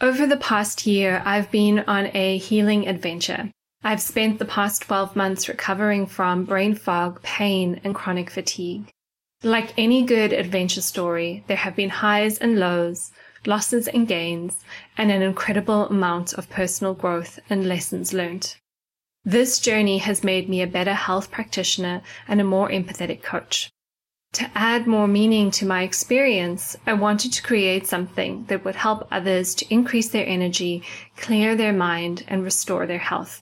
Over the past year, I've been on a healing adventure. I've spent the past 12 months recovering from brain fog, pain, and chronic fatigue. Like any good adventure story, there have been highs and lows, losses and gains, and an incredible amount of personal growth and lessons learned. This journey has made me a better health practitioner and a more empathetic coach. To add more meaning to my experience, I wanted to create something that would help others to increase their energy, clear their mind, and restore their health.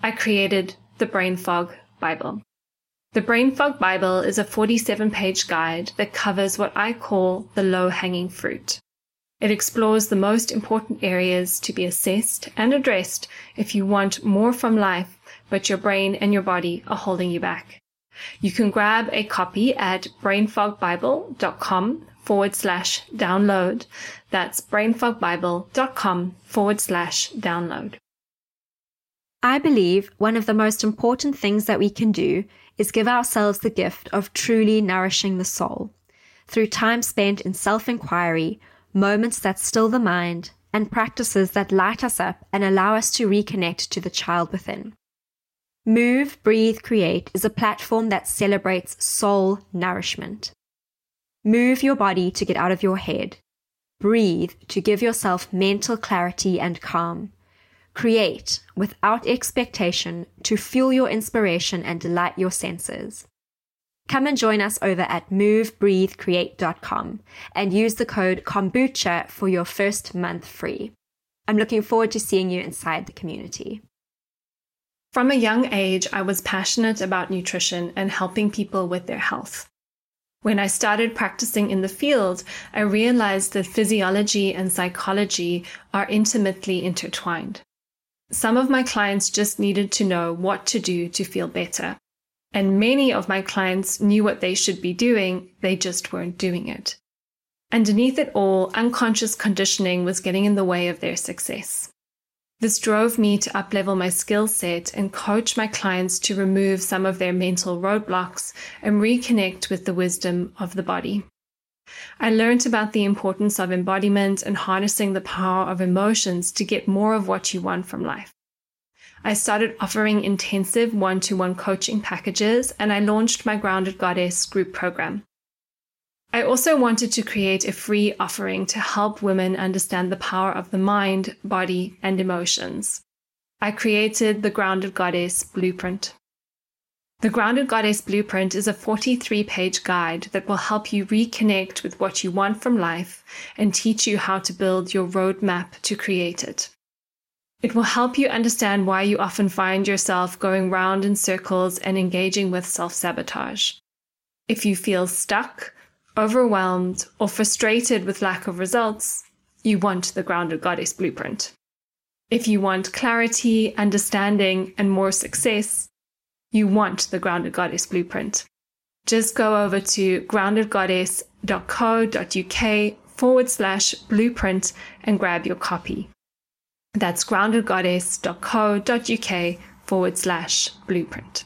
I created the Brain Fog Bible. The Brain Fog Bible is a 47 page guide that covers what I call the low hanging fruit. It explores the most important areas to be assessed and addressed if you want more from life, but your brain and your body are holding you back. You can grab a copy at brainfogbible.com forward slash download. That's brainfogbible.com forward slash download. I believe one of the most important things that we can do is give ourselves the gift of truly nourishing the soul through time spent in self inquiry, moments that still the mind, and practices that light us up and allow us to reconnect to the child within. Move, Breathe, Create is a platform that celebrates soul nourishment. Move your body to get out of your head. Breathe to give yourself mental clarity and calm. Create without expectation to fuel your inspiration and delight your senses. Come and join us over at movebreathecreate.com and use the code kombucha for your first month free. I'm looking forward to seeing you inside the community. From a young age, I was passionate about nutrition and helping people with their health. When I started practicing in the field, I realized that physiology and psychology are intimately intertwined. Some of my clients just needed to know what to do to feel better. And many of my clients knew what they should be doing, they just weren't doing it. Underneath it all, unconscious conditioning was getting in the way of their success. This drove me to uplevel my skill set and coach my clients to remove some of their mental roadblocks and reconnect with the wisdom of the body. I learned about the importance of embodiment and harnessing the power of emotions to get more of what you want from life. I started offering intensive one to one coaching packages and I launched my Grounded Goddess group program. I also wanted to create a free offering to help women understand the power of the mind, body, and emotions. I created the Grounded Goddess Blueprint. The Grounded Goddess Blueprint is a 43 page guide that will help you reconnect with what you want from life and teach you how to build your roadmap to create it. It will help you understand why you often find yourself going round in circles and engaging with self sabotage. If you feel stuck, overwhelmed, or frustrated with lack of results, you want the Grounded Goddess Blueprint. If you want clarity, understanding, and more success, you want the Grounded Goddess Blueprint. Just go over to groundedgoddess.co.uk forward slash blueprint and grab your copy. That's groundedgoddess.co.uk forward slash blueprint.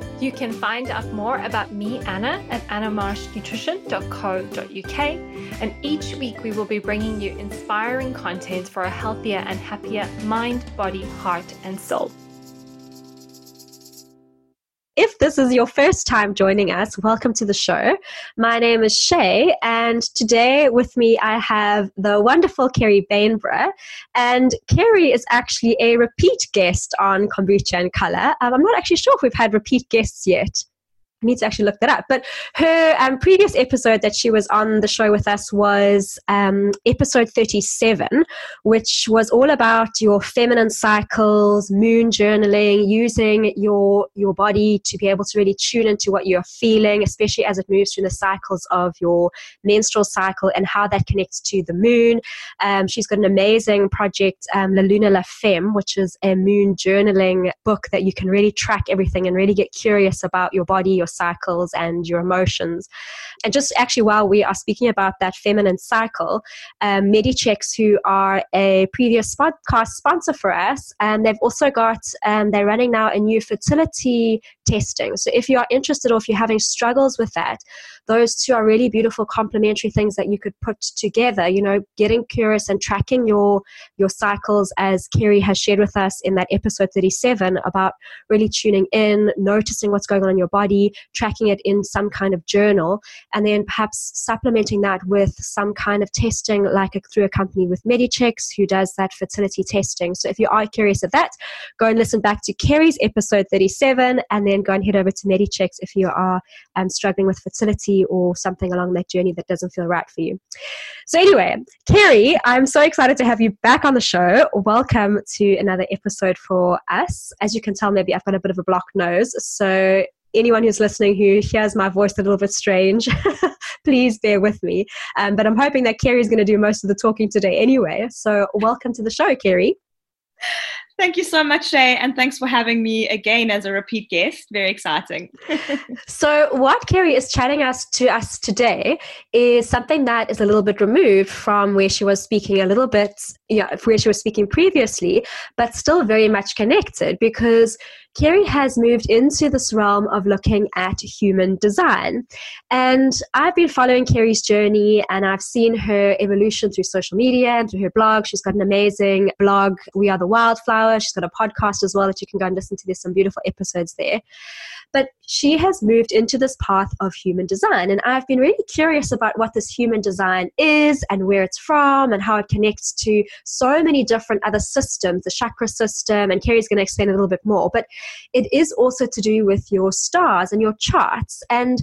You can find out more about me, Anna, at annamarshnutrition.co.uk. And each week we will be bringing you inspiring content for a healthier and happier mind, body, heart, and soul. This is your first time joining us, welcome to the show. My name is Shay, and today with me I have the wonderful Kerry Bainborough. And Kerry is actually a repeat guest on Kombucha and Color. Um, I'm not actually sure if we've had repeat guests yet. I need to actually look that up. But her um, previous episode that she was on the show with us was um, episode 37, which was all about your feminine cycles, moon journaling, using your your body to be able to really tune into what you're feeling, especially as it moves through the cycles of your menstrual cycle and how that connects to the moon. Um, she's got an amazing project, um, La Luna La Femme, which is a moon journaling book that you can really track everything and really get curious about your body, your cycles and your emotions. And just actually, while we are speaking about that feminine cycle, um, who are a previous podcast sponsor for us, and they've also got, um, they're running now a new fertility testing. So if you are interested or if you're having struggles with that, those two are really beautiful complementary things that you could put together. You know, getting curious and tracking your your cycles, as Kerry has shared with us in that episode 37 about really tuning in, noticing what's going on in your body, tracking it in some kind of journal, and then perhaps supplementing that with some kind of testing, like a, through a company with Medichecks who does that fertility testing. So if you are curious of that, go and listen back to Kerry's episode 37, and then go and head over to Medichecks if you are um, struggling with fertility or something along that journey that doesn't feel right for you. So anyway, Kerry, I'm so excited to have you back on the show. Welcome to another episode for us. As you can tell, maybe I've got a bit of a blocked nose, so anyone who's listening who hears my voice a little bit strange, please bear with me. Um, but I'm hoping that Kerry is going to do most of the talking today anyway. So, welcome to the show, Kerry. Thank you so much, Shay, and thanks for having me again as a repeat guest. Very exciting. so, what Kerry is chatting us to us today is something that is a little bit removed from where she was speaking a little bit, yeah, where she was speaking previously, but still very much connected because Kerry has moved into this realm of looking at human design. And I've been following Kerry's journey and I've seen her evolution through social media and through her blog. She's got an amazing blog, We Are the Wildflower. She's got a podcast as well that you can go and listen to. There's some beautiful episodes there. But she has moved into this path of human design. And I've been really curious about what this human design is and where it's from and how it connects to so many different other systems, the chakra system. And Kerry's going to explain a little bit more. But it is also to do with your stars and your charts. And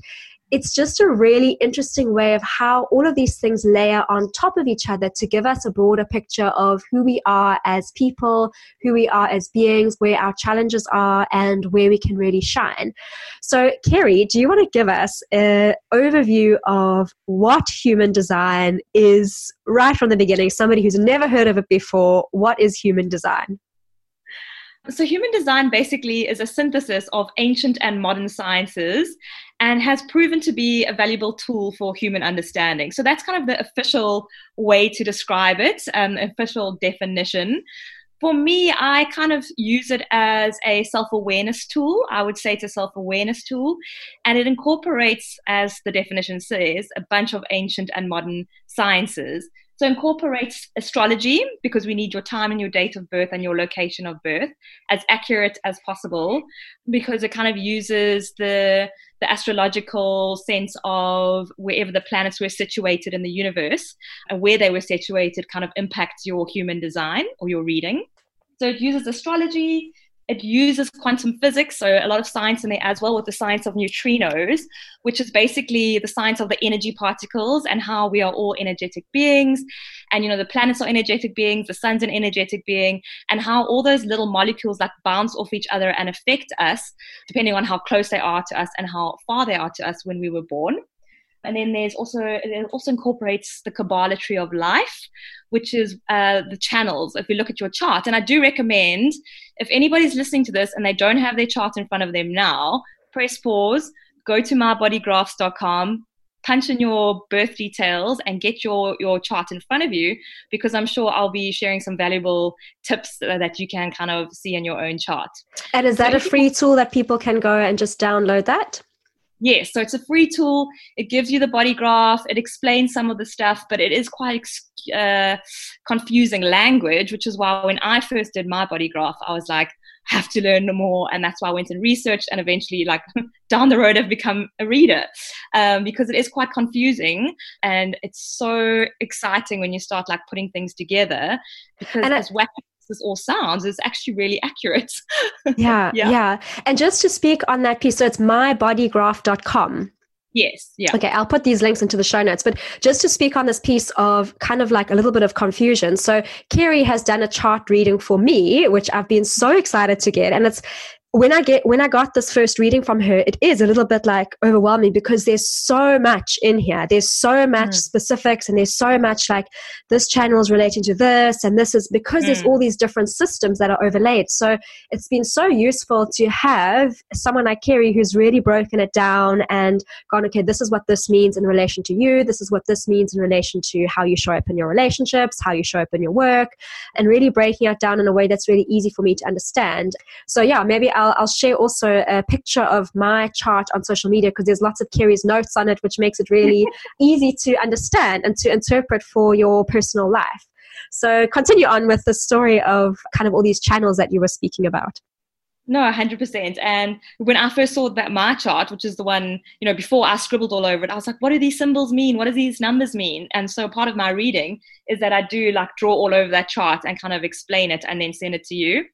it's just a really interesting way of how all of these things layer on top of each other to give us a broader picture of who we are as people, who we are as beings, where our challenges are, and where we can really shine. So, Kerry, do you want to give us an overview of what human design is right from the beginning? Somebody who's never heard of it before, what is human design? So, human design basically is a synthesis of ancient and modern sciences and has proven to be a valuable tool for human understanding. So, that's kind of the official way to describe it, um, official definition. For me, I kind of use it as a self awareness tool. I would say it's a self awareness tool, and it incorporates, as the definition says, a bunch of ancient and modern sciences so incorporates astrology because we need your time and your date of birth and your location of birth as accurate as possible because it kind of uses the the astrological sense of wherever the planets were situated in the universe and where they were situated kind of impacts your human design or your reading. So it uses astrology, it uses quantum physics, so a lot of science in there as well with the science of neutrinos, which is basically the science of the energy particles and how we are all energetic beings. And you know, the planets are energetic beings, the sun's an energetic being, and how all those little molecules like bounce off each other and affect us depending on how close they are to us and how far they are to us when we were born. And then there's also it also incorporates the Kabbalah tree of life, which is uh, the channels. If you look at your chart, and I do recommend if anybody's listening to this and they don't have their chart in front of them now, press pause, go to mybodygraphs.com, punch in your birth details and get your your chart in front of you because i'm sure i'll be sharing some valuable tips that you can kind of see in your own chart and is that so a free tool that people can go and just download that Yes, so it's a free tool. It gives you the body graph. It explains some of the stuff, but it is quite uh, confusing language, which is why when I first did my body graph, I was like, I have to learn more. And that's why I went and researched and eventually, like, down the road, I've become a reader um, because it is quite confusing and it's so exciting when you start like putting things together because and as wacky this all sounds is actually really accurate. yeah, yeah, yeah. And just to speak on that piece, so it's mybodygraph.com. Yes. Yeah. Okay, I'll put these links into the show notes. But just to speak on this piece of kind of like a little bit of confusion. So Kerry has done a chart reading for me, which I've been so excited to get. And it's when I get when I got this first reading from her, it is a little bit like overwhelming because there's so much in here. There's so much mm. specifics and there's so much like this channel is relating to this and this is because mm. there's all these different systems that are overlaid. So it's been so useful to have someone like Kerry who's really broken it down and gone, okay, this is what this means in relation to you. This is what this means in relation to how you show up in your relationships, how you show up in your work, and really breaking it down in a way that's really easy for me to understand. So yeah, maybe I'll, I'll share also a picture of my chart on social media because there's lots of Kerry's notes on it, which makes it really easy to understand and to interpret for your personal life. So continue on with the story of kind of all these channels that you were speaking about. No, 100%. And when I first saw that my chart, which is the one, you know, before I scribbled all over it, I was like, what do these symbols mean? What do these numbers mean? And so part of my reading is that I do like draw all over that chart and kind of explain it and then send it to you.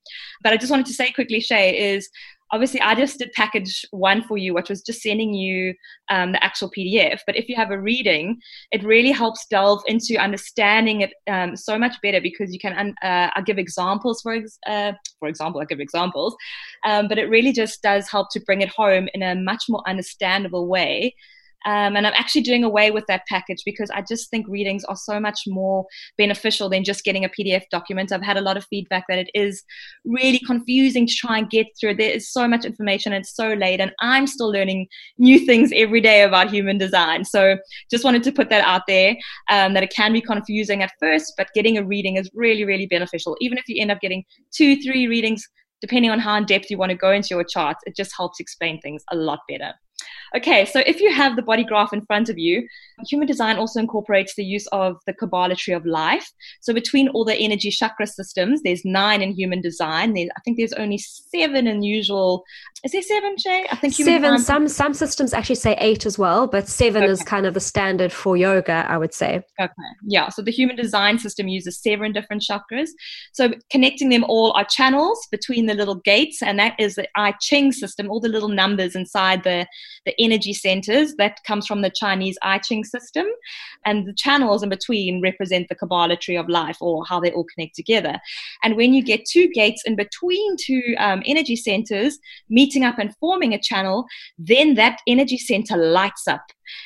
But I just wanted to say quickly, Shay, is obviously I just did package one for you, which was just sending you um, the actual PDF. But if you have a reading, it really helps delve into understanding it um, so much better because you can. Uh, I give examples for ex- uh, for example, I give examples, um, but it really just does help to bring it home in a much more understandable way um, and I'm actually doing away with that package because I just think readings are so much more beneficial than just getting a PDF document. I've had a lot of feedback that it is really confusing to try and get through. There is so much information, and it's so late, and I'm still learning new things every day about human design. So just wanted to put that out there um, that it can be confusing at first, but getting a reading is really, really beneficial. Even if you end up getting two, three readings, depending on how in depth you want to go into your chart, it just helps explain things a lot better. Okay, so if you have the body graph in front of you, human design also incorporates the use of the Kabbalah tree of life. So between all the energy chakra systems, there's nine in human design. There, I think there's only seven in usual. Is there seven, Shay? I think seven. Design... Some some systems actually say eight as well, but seven okay. is kind of the standard for yoga, I would say. Okay, yeah. So the human design system uses seven different chakras. So connecting them all are channels between the little gates, and that is the I Ching system. All the little numbers inside the the energy centers that comes from the Chinese I Ching system, and the channels in between represent the Kabbalah tree of life or how they all connect together. And when you get two gates in between two um, energy centers meeting up and forming a channel, then that energy center lights up.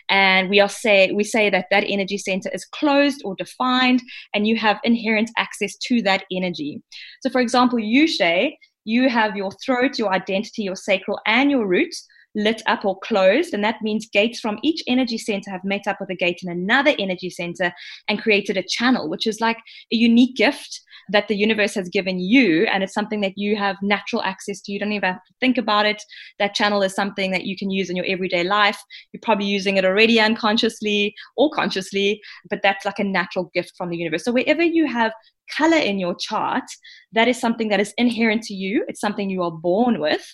And we are say we say that that energy center is closed or defined and you have inherent access to that energy. So for example you shay you have your throat your identity your sacral and your roots lit up or closed. And that means gates from each energy center have met up with a gate in another energy center and created a channel, which is like a unique gift that the universe has given you. And it's something that you have natural access to. You don't even have to think about it. That channel is something that you can use in your everyday life. You're probably using it already unconsciously or consciously, but that's like a natural gift from the universe. So wherever you have color in your chart, that is something that is inherent to you. It's something you are born with.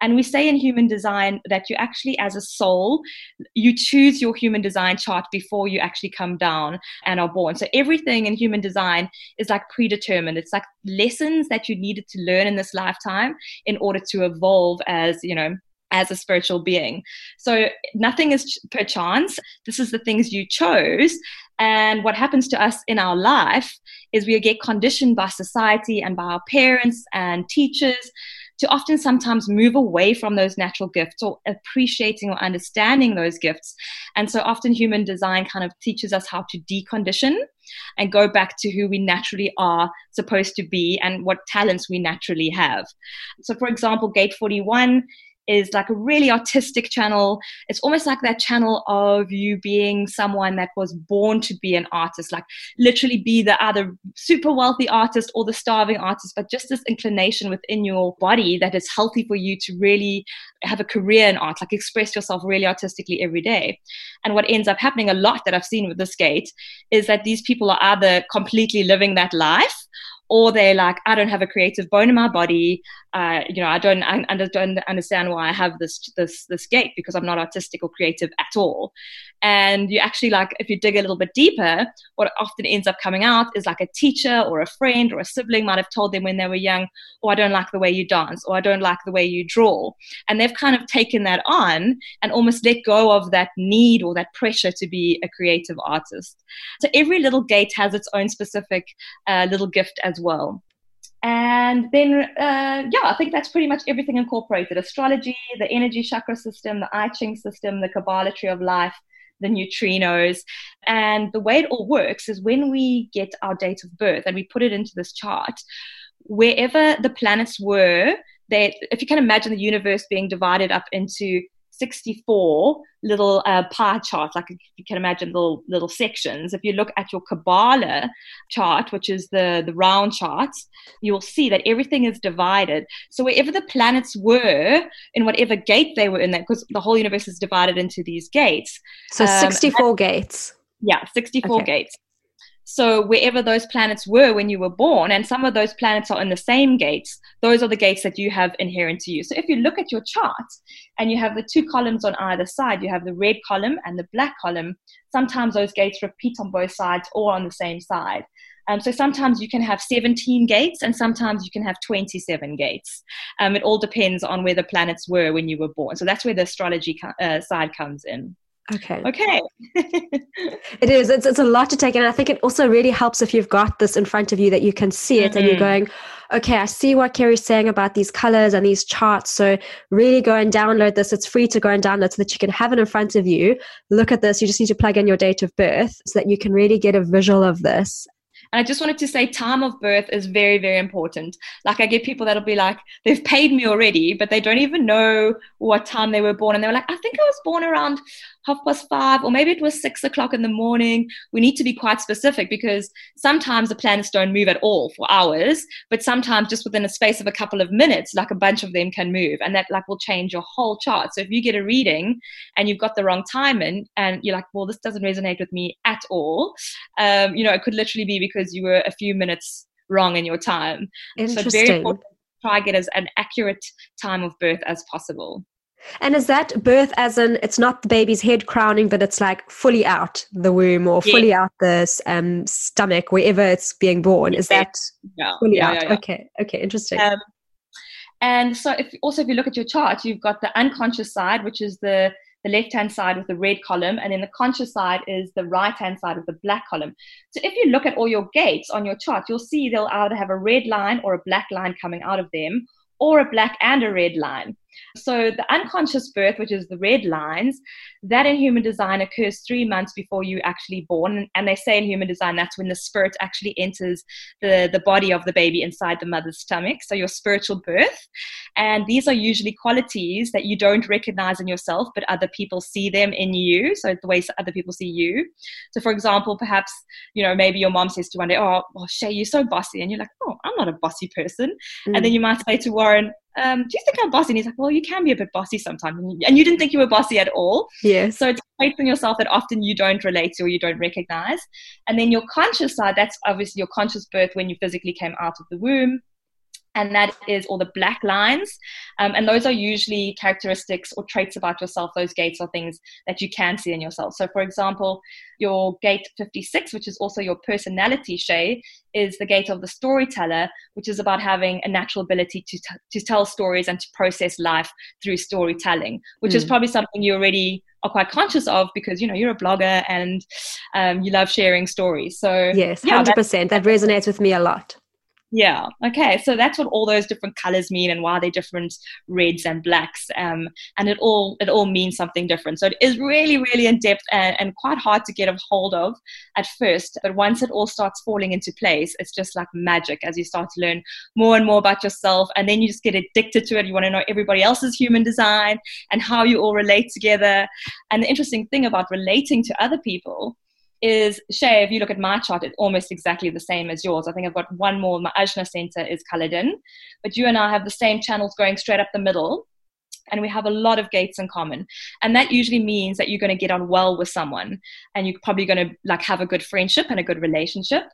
And we say in human design that you actually, as a soul, you choose your human design chart before you actually come down and are born. So everything in human design is like predetermined. It's like lessons that you needed to learn in this lifetime in order to evolve as, you know, as a spiritual being. So nothing is per chance. This is the things you chose. And what happens to us in our life is we get conditioned by society and by our parents and teachers to often sometimes move away from those natural gifts or appreciating or understanding those gifts. And so often human design kind of teaches us how to decondition and go back to who we naturally are supposed to be and what talents we naturally have. So, for example, Gate 41 is like a really artistic channel. It's almost like that channel of you being someone that was born to be an artist, like literally be the either super wealthy artist or the starving artist, but just this inclination within your body that is healthy for you to really have a career in art, like express yourself really artistically every day. And what ends up happening a lot that I've seen with this gate is that these people are either completely living that life or they're like, I don't have a creative bone in my body. Uh, you know, I don't, I, I don't understand why I have this this this gate because I'm not artistic or creative at all. And you actually like, if you dig a little bit deeper, what often ends up coming out is like a teacher or a friend or a sibling might have told them when they were young, "Oh, I don't like the way you dance," or "I don't like the way you draw," and they've kind of taken that on and almost let go of that need or that pressure to be a creative artist. So every little gate has its own specific uh, little gift as well. And then, uh, yeah, I think that's pretty much everything incorporated astrology, the energy chakra system, the I Ching system, the Kabbalah tree of life, the neutrinos. And the way it all works is when we get our date of birth and we put it into this chart, wherever the planets were, that if you can imagine the universe being divided up into 64 little uh, pie charts, like you can imagine little little sections. If you look at your Kabbalah chart, which is the the round charts, you'll see that everything is divided. So wherever the planets were in whatever gate they were in, that because the whole universe is divided into these gates. So um, 64 gates. Yeah, 64 okay. gates. So wherever those planets were when you were born, and some of those planets are in the same gates, those are the gates that you have inherent to you. So if you look at your chart and you have the two columns on either side, you have the red column and the black column. Sometimes those gates repeat on both sides or on the same side. Um, so sometimes you can have 17 gates and sometimes you can have 27 gates. Um, it all depends on where the planets were when you were born. So that's where the astrology co- uh, side comes in. Okay. Okay. it is. It's, it's a lot to take. And I think it also really helps if you've got this in front of you that you can see it mm-hmm. and you're mm-hmm. going, okay, I see what Kerry's saying about these colors and these charts. So really go and download this. It's free to go and download so that you can have it in front of you. Look at this. You just need to plug in your date of birth so that you can really get a visual of this and I just wanted to say time of birth is very, very important. Like I get people that'll be like, they've paid me already, but they don't even know what time they were born. And they were like, I think I was born around half past five, or maybe it was six o'clock in the morning. We need to be quite specific because sometimes the planets don't move at all for hours, but sometimes just within a space of a couple of minutes, like a bunch of them can move, and that like will change your whole chart. So if you get a reading and you've got the wrong time in, and you're like, well, this doesn't resonate with me at all, um, you know, it could literally be because you were a few minutes wrong in your time. Interesting. So very important try get as an accurate time of birth as possible. And is that birth as in it's not the baby's head crowning, but it's like fully out the womb or fully out the um, stomach, wherever it's being born? Is that yeah. fully yeah, out? Yeah, okay, okay, interesting. Um, and so, if also if you look at your chart, you've got the unconscious side, which is the the left hand side with the red column, and then the conscious side is the right hand side with the black column. So if you look at all your gates on your chart, you'll see they'll either have a red line or a black line coming out of them, or a black and a red line. So the unconscious birth, which is the red lines, that in human design occurs three months before you actually born. And they say in human design that's when the spirit actually enters the, the body of the baby inside the mother's stomach. So your spiritual birth. And these are usually qualities that you don't recognize in yourself, but other people see them in you. So the way other people see you. So for example, perhaps, you know, maybe your mom says to one day, Oh, well, Shay, you're so bossy. And you're like, Oh, I'm not a bossy person. Mm. And then you might say to Warren, um, do you think I'm bossy? And he's like, well, you can be a bit bossy sometimes. And you didn't think you were bossy at all. Yeah. So it's traits in yourself that often you don't relate to or you don't recognize. And then your conscious side, that's obviously your conscious birth when you physically came out of the womb and that is all the black lines. Um, and those are usually characteristics or traits about yourself. Those gates are things that you can see in yourself. So, for example, your gate 56, which is also your personality Shay, is the gate of the storyteller, which is about having a natural ability to, t- to tell stories and to process life through storytelling, which mm. is hmm. probably something you already are quite conscious of because you know you're a blogger and um, you love sharing stories. So yes, hundred yeah, percent. That resonates with me a lot. Yeah. Okay. So that's what all those different colors mean and why they're different reds and blacks. Um, and it all it all means something different. So it is really, really in depth and, and quite hard to get a hold of at first. But once it all starts falling into place, it's just like magic as you start to learn more and more about yourself. And then you just get addicted to it. You want to know everybody else's human design and how you all relate together. And the interesting thing about relating to other people is Shay, if you look at my chart, it's almost exactly the same as yours. I think I've got one more. My Ajna center is in, but you and I have the same channels going straight up the middle. And we have a lot of gates in common. And that usually means that you're going to get on well with someone and you're probably going to like have a good friendship and a good relationship.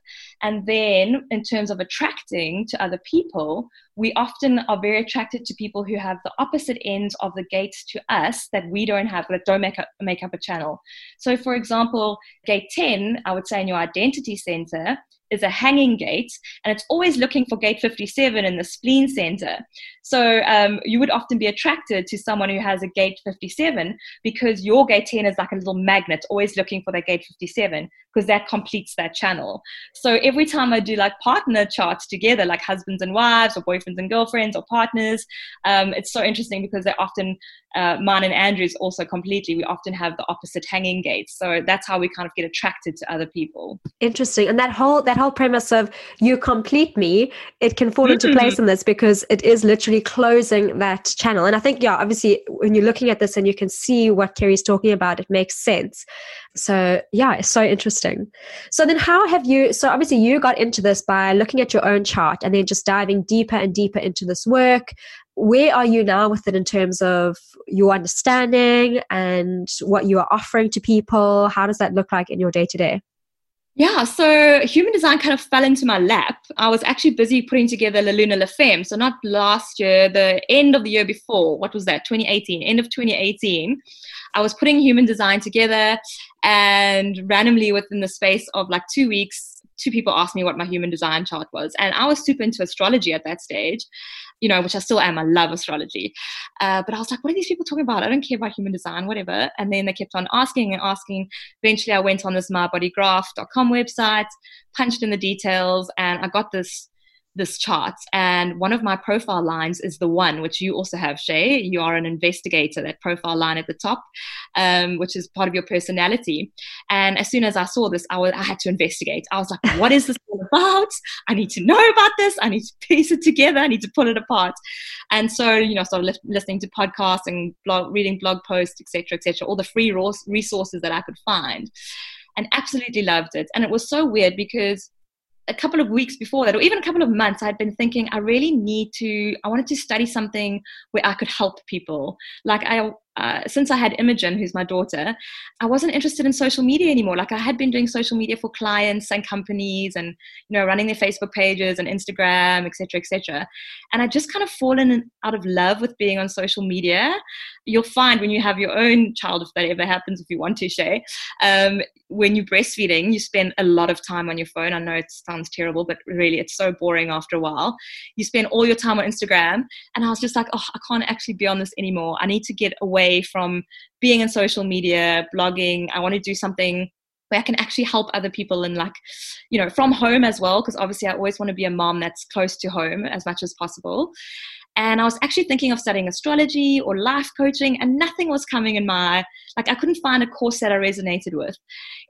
And then in terms of attracting to other people, we often are very attracted to people who have the opposite ends of the gates to us that we don't have, that don't make up, make up a channel. So, for example, gate 10, I would say in your identity center, is a hanging gate and it's always looking for gate 57 in the spleen center. So um, you would often be attracted to someone who has a gate 57 because your gate 10 is like a little magnet, always looking for that gate 57 because that completes that channel. So every time I do like partner charts together, like husbands and wives or boyfriends and girlfriends or partners, um, it's so interesting because they're often uh, mine and Andrew's also completely. We often have the opposite hanging gates, so that's how we kind of get attracted to other people. Interesting, and that whole that whole premise of you complete me, it can fall into place mm-hmm. in this because it is literally closing that channel. And I think, yeah, obviously, when you're looking at this and you can see what Kerry's talking about, it makes sense. So yeah, it's so interesting. So then, how have you? So obviously, you got into this by looking at your own chart and then just diving deeper and deeper into this work where are you now with it in terms of your understanding and what you are offering to people? How does that look like in your day to day? Yeah, so human design kind of fell into my lap. I was actually busy putting together La Luna La Femme. So, not last year, the end of the year before. What was that? 2018, end of 2018. I was putting human design together, and randomly within the space of like two weeks, two people asked me what my human design chart was. And I was super into astrology at that stage you know, which I still am. I love astrology. Uh, but I was like, what are these people talking about? I don't care about human design, whatever. And then they kept on asking and asking. Eventually, I went on this mybodygraph.com website, punched in the details, and I got this this chart. And one of my profile lines is the one, which you also have, Shay. You are an investigator, that profile line at the top, um, which is part of your personality. And as soon as I saw this, I, was, I had to investigate. I was like, what is this all about? I need to know about this. I need to piece it together. I need to pull it apart. And so, you know, I started li- listening to podcasts and blog, reading blog posts, etc., etc., all the free resources that I could find. And absolutely loved it. And it was so weird because a couple of weeks before that, or even a couple of months, I'd been thinking I really need to, I wanted to study something where I could help people. Like I, uh, since I had Imogen, who's my daughter, I wasn't interested in social media anymore. Like I had been doing social media for clients and companies, and you know, running their Facebook pages and Instagram, etc., etc. And I just kind of fallen out of love with being on social media. You'll find when you have your own child, if that ever happens, if you want to share, um, when you're breastfeeding, you spend a lot of time on your phone. I know it sounds terrible, but really, it's so boring after a while. You spend all your time on Instagram, and I was just like, oh, I can't actually be on this anymore. I need to get away away from being in social media, blogging. I want to do something where I can actually help other people and like, you know, from home as well, because obviously I always want to be a mom that's close to home as much as possible. And I was actually thinking of studying astrology or life coaching, and nothing was coming in my like I couldn't find a course that I resonated with.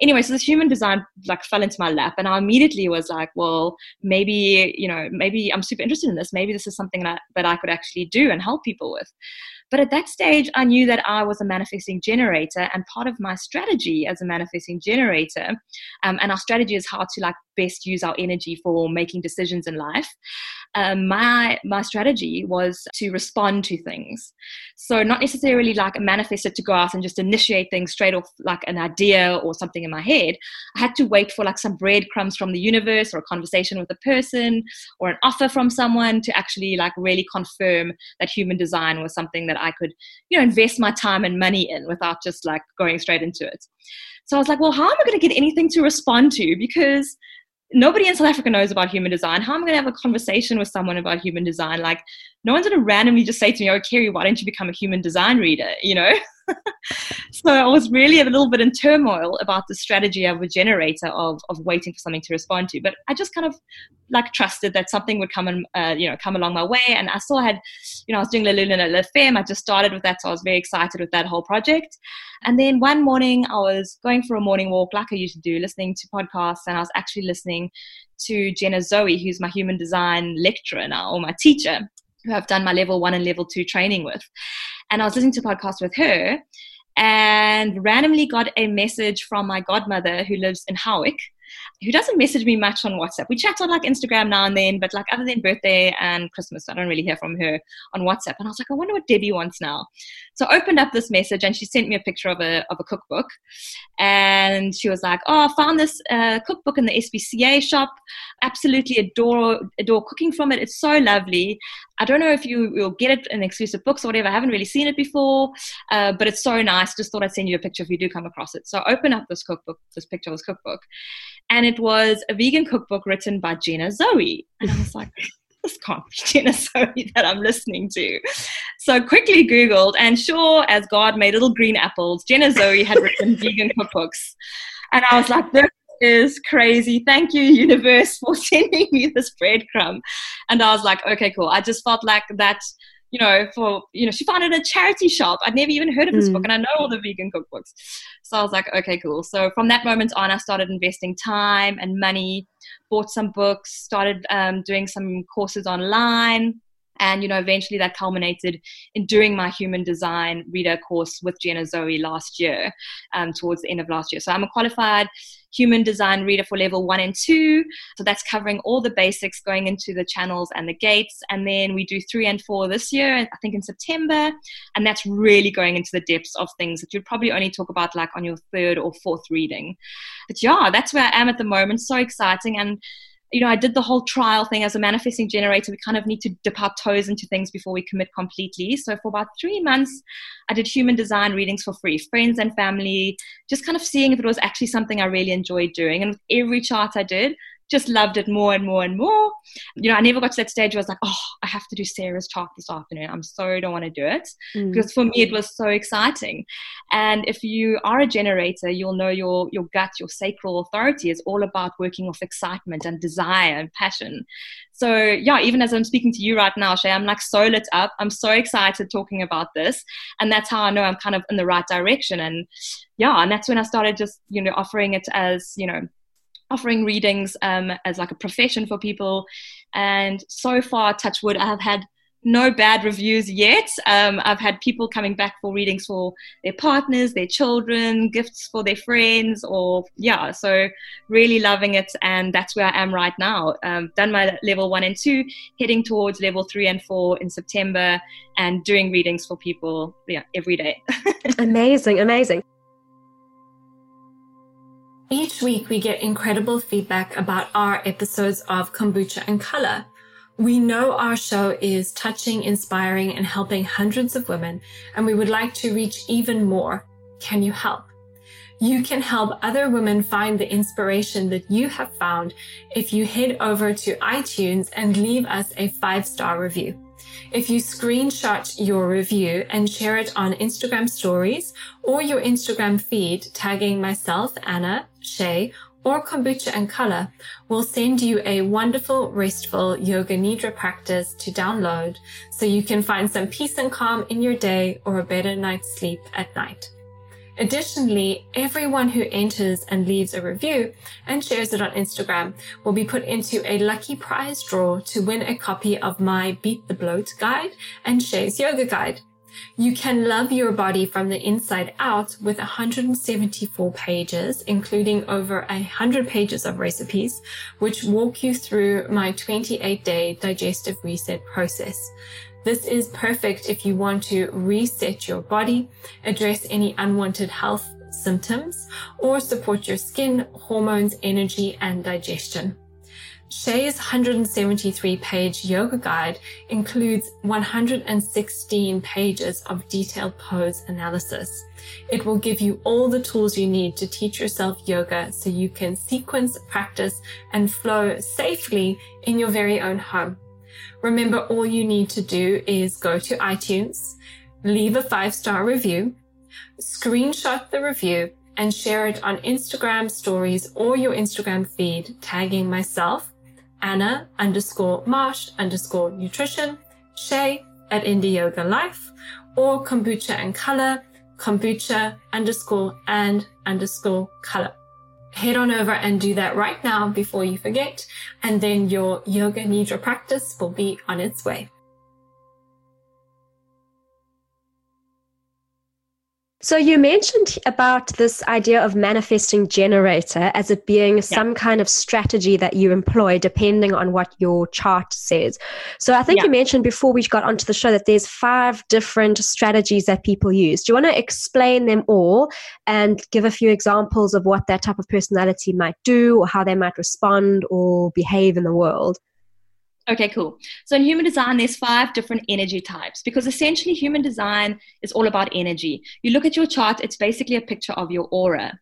Anyway, so this human design like fell into my lap, and I immediately was like, well, maybe you know, maybe I'm super interested in this. Maybe this is something that that I could actually do and help people with. But at that stage, I knew that I was a manifesting generator, and part of my strategy as a manifesting generator, um, and our strategy is how to like best use our energy for making decisions in life. Um, my my strategy was to respond to things, so not necessarily like manifest it to go out and just initiate things straight off like an idea or something in my head. I had to wait for like some breadcrumbs from the universe or a conversation with a person or an offer from someone to actually like really confirm that human design was something that I could, you know, invest my time and money in without just like going straight into it. So I was like, well, how am I going to get anything to respond to? Because nobody in South Africa knows about human design. How am I going to have a conversation with someone about human design? Like, no one's going to randomly just say to me, "Oh, Kerry, why don't you become a human design reader?" You know. so I was really a little bit in turmoil about the strategy of a generator of, of waiting for something to respond to. But I just kind of like trusted that something would come and uh, you know come along my way. And I still had, you know, I was doing La Luna La Femme. I just started with that, so I was very excited with that whole project. And then one morning I was going for a morning walk like I used to do, listening to podcasts, and I was actually listening to Jenna Zoe, who's my human design lecturer now, or my teacher who I've done my level one and level two training with. And I was listening to a podcast with her and randomly got a message from my godmother who lives in Howick. who doesn't message me much on WhatsApp. We chat on like Instagram now and then, but like other than birthday and Christmas, I don't really hear from her on WhatsApp. And I was like, I wonder what Debbie wants now. So I opened up this message and she sent me a picture of a, of a cookbook. And she was like, Oh, I found this uh, cookbook in the SPCA shop. Absolutely adore, adore cooking from it. It's so lovely. I don't know if you will get it in exclusive books or whatever. I haven't really seen it before, uh, but it's so nice. Just thought I'd send you a picture if you do come across it. So I open up this cookbook, this picture of this cookbook, and it was a vegan cookbook written by Jenna Zoe. And I was like, this can't be Jenna Zoe that I'm listening to. So quickly Googled, and sure as God made little green apples, Jenna Zoe had written vegan cookbooks. And I was like, this is crazy. Thank you, universe, for sending me this breadcrumb. And I was like, okay, cool. I just felt like that, you know, for, you know, she found it in a charity shop. I'd never even heard of this mm. book and I know all the vegan cookbooks. So I was like, okay, cool. So from that moment on, I started investing time and money, bought some books, started um, doing some courses online and you know eventually that culminated in doing my human design reader course with jenna zoe last year um, towards the end of last year. So i'm a qualified human design reader for level one and two. So that's covering all the basics going into the channels and the gates. And then we do three and four this year i think in september. And that's really going into the depths of things that you'd probably only talk about like on your third or fourth reading. But yeah that's where i am at the moment. So exciting. And you know, I did the whole trial thing as a manifesting generator. We kind of need to dip our toes into things before we commit completely. So for about three months, I did human design readings for free, friends and family, just kind of seeing if it was actually something I really enjoyed doing. And with every chart I did, just loved it more and more and more. You know, I never got to that stage where I was like, oh, I have to do Sarah's talk this afternoon. I'm sorry, don't want to do it. Mm. Because for me, it was so exciting. And if you are a generator, you'll know your, your gut, your sacral authority is all about working with excitement and desire and passion. So, yeah, even as I'm speaking to you right now, Shay, I'm like so lit up. I'm so excited talking about this. And that's how I know I'm kind of in the right direction. And yeah, and that's when I started just, you know, offering it as, you know, offering readings um, as like a profession for people. And so far, touch wood, I have had no bad reviews yet. Um, I've had people coming back for readings for their partners, their children, gifts for their friends, or yeah, so really loving it. And that's where I am right now. Um, done my level one and two, heading towards level three and four in September, and doing readings for people yeah, every day. amazing, amazing. Each week, we get incredible feedback about our episodes of Kombucha and Color. We know our show is touching, inspiring, and helping hundreds of women, and we would like to reach even more. Can you help? You can help other women find the inspiration that you have found if you head over to iTunes and leave us a five star review. If you screenshot your review and share it on Instagram stories or your Instagram feed, tagging myself, Anna, Shay, or kombucha and color, we'll send you a wonderful, restful yoga nidra practice to download so you can find some peace and calm in your day or a better night's sleep at night. Additionally, everyone who enters and leaves a review and shares it on Instagram will be put into a lucky prize draw to win a copy of my Beat the Bloat guide and Shay's yoga guide. You can love your body from the inside out with 174 pages, including over 100 pages of recipes, which walk you through my 28 day digestive reset process. This is perfect if you want to reset your body, address any unwanted health symptoms, or support your skin, hormones, energy, and digestion. Shay's 173 page yoga guide includes 116 pages of detailed pose analysis. It will give you all the tools you need to teach yourself yoga so you can sequence, practice, and flow safely in your very own home. Remember, all you need to do is go to iTunes, leave a five star review, screenshot the review, and share it on Instagram stories or your Instagram feed, tagging myself, Anna underscore Marsh underscore nutrition, Shay at Indie Yoga Life, or kombucha and color, kombucha underscore and underscore color head on over and do that right now before you forget. And then your yoga nidra practice will be on its way. So you mentioned about this idea of manifesting generator as it being yeah. some kind of strategy that you employ depending on what your chart says. So I think yeah. you mentioned before we got onto the show that there's five different strategies that people use. Do you want to explain them all and give a few examples of what that type of personality might do or how they might respond or behave in the world? Okay, cool. So in human design, there's five different energy types because essentially human design is all about energy. You look at your chart, it's basically a picture of your aura.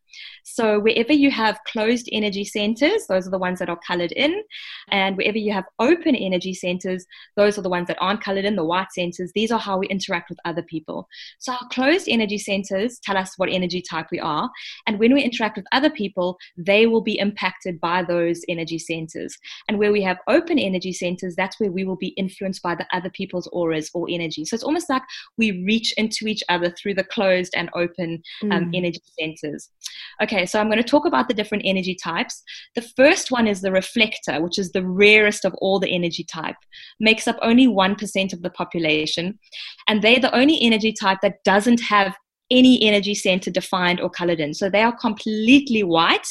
So wherever you have closed energy centers, those are the ones that are colored in. And wherever you have open energy centers, those are the ones that aren't colored in, the white centers. These are how we interact with other people. So our closed energy centers tell us what energy type we are. And when we interact with other people, they will be impacted by those energy centers. And where we have open energy centers, that's where we will be influenced by the other people's auras or energy. So it's almost like we reach into each other through the closed and open um, mm. energy centers. Okay, so I'm going to talk about the different energy types. The first one is the reflector, which is the rarest of all the energy type, makes up only 1% of the population. And they're the only energy type that doesn't have any energy center defined or colored in. So they are completely white.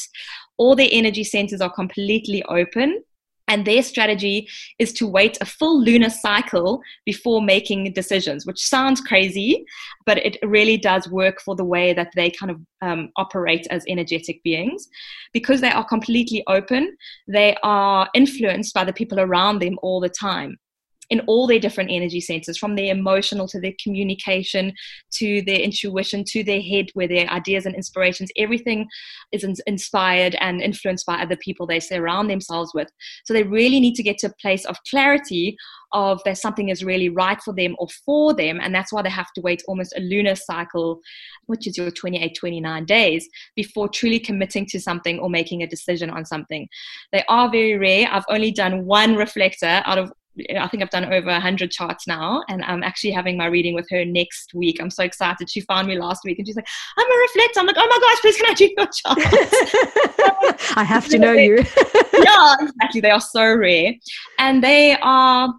All their energy centers are completely open and their strategy is to wait a full lunar cycle before making decisions, which sounds crazy, but it really does work for the way that they kind of um, operate as energetic beings. Because they are completely open, they are influenced by the people around them all the time in all their different energy centers, from their emotional to their communication to their intuition to their head, where their ideas and inspirations, everything is inspired and influenced by other people they surround themselves with. So they really need to get to a place of clarity of that something is really right for them or for them. And that's why they have to wait almost a lunar cycle, which is your 28, 29 days, before truly committing to something or making a decision on something. They are very rare. I've only done one reflector out of I think I've done over 100 charts now, and I'm actually having my reading with her next week. I'm so excited. She found me last week and she's like, I'm a reflector. I'm like, oh my gosh, please can I do your chart? I have to know you. yeah, exactly. They are so rare. And they are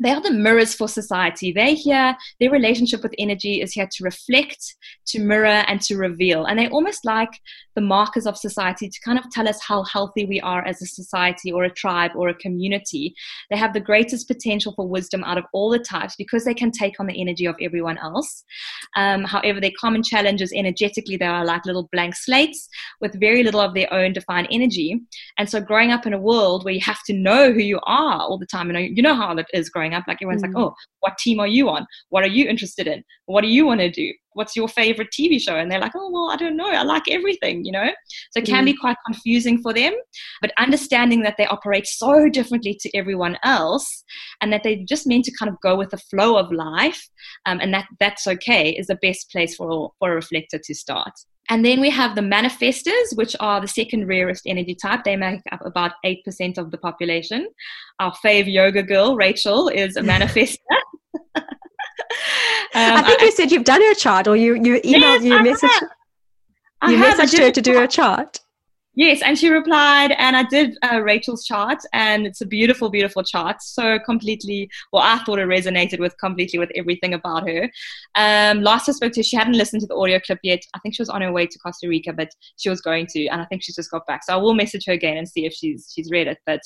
they are the mirrors for society. They're here, their relationship with energy is here to reflect, to mirror, and to reveal. And they're almost like the markers of society to kind of tell us how healthy we are as a society or a tribe or a community. They have the greatest potential for wisdom out of all the types because they can take on the energy of everyone else. Um, however, their common challenges energetically, they are like little blank slates with very little of their own defined energy. And so, growing up in a world where you have to know who you are all the time, and you know how it is growing up. Like everyone's mm. like, oh, what team are you on? What are you interested in? What do you want to do? What's your favorite TV show? And they're like, oh, well, I don't know. I like everything, you know? So it can mm. be quite confusing for them. But understanding that they operate so differently to everyone else and that they're just meant to kind of go with the flow of life um, and that that's okay is the best place for, for a reflector to start. And then we have the manifestors, which are the second rarest energy type. They make up about 8% of the population. Our fave yoga girl, Rachel, is a manifestor. um, I think you said you've done her chart or you, you emailed, yes, you messaged, you messaged her to do her chart. Yes, and she replied, and I did uh, Rachel's chart, and it's a beautiful, beautiful chart. So completely, well, I thought it resonated with completely with everything about her. Um, last I spoke to her, she hadn't listened to the audio clip yet. I think she was on her way to Costa Rica, but she was going to, and I think she's just got back. So I will message her again and see if she's she's read it. But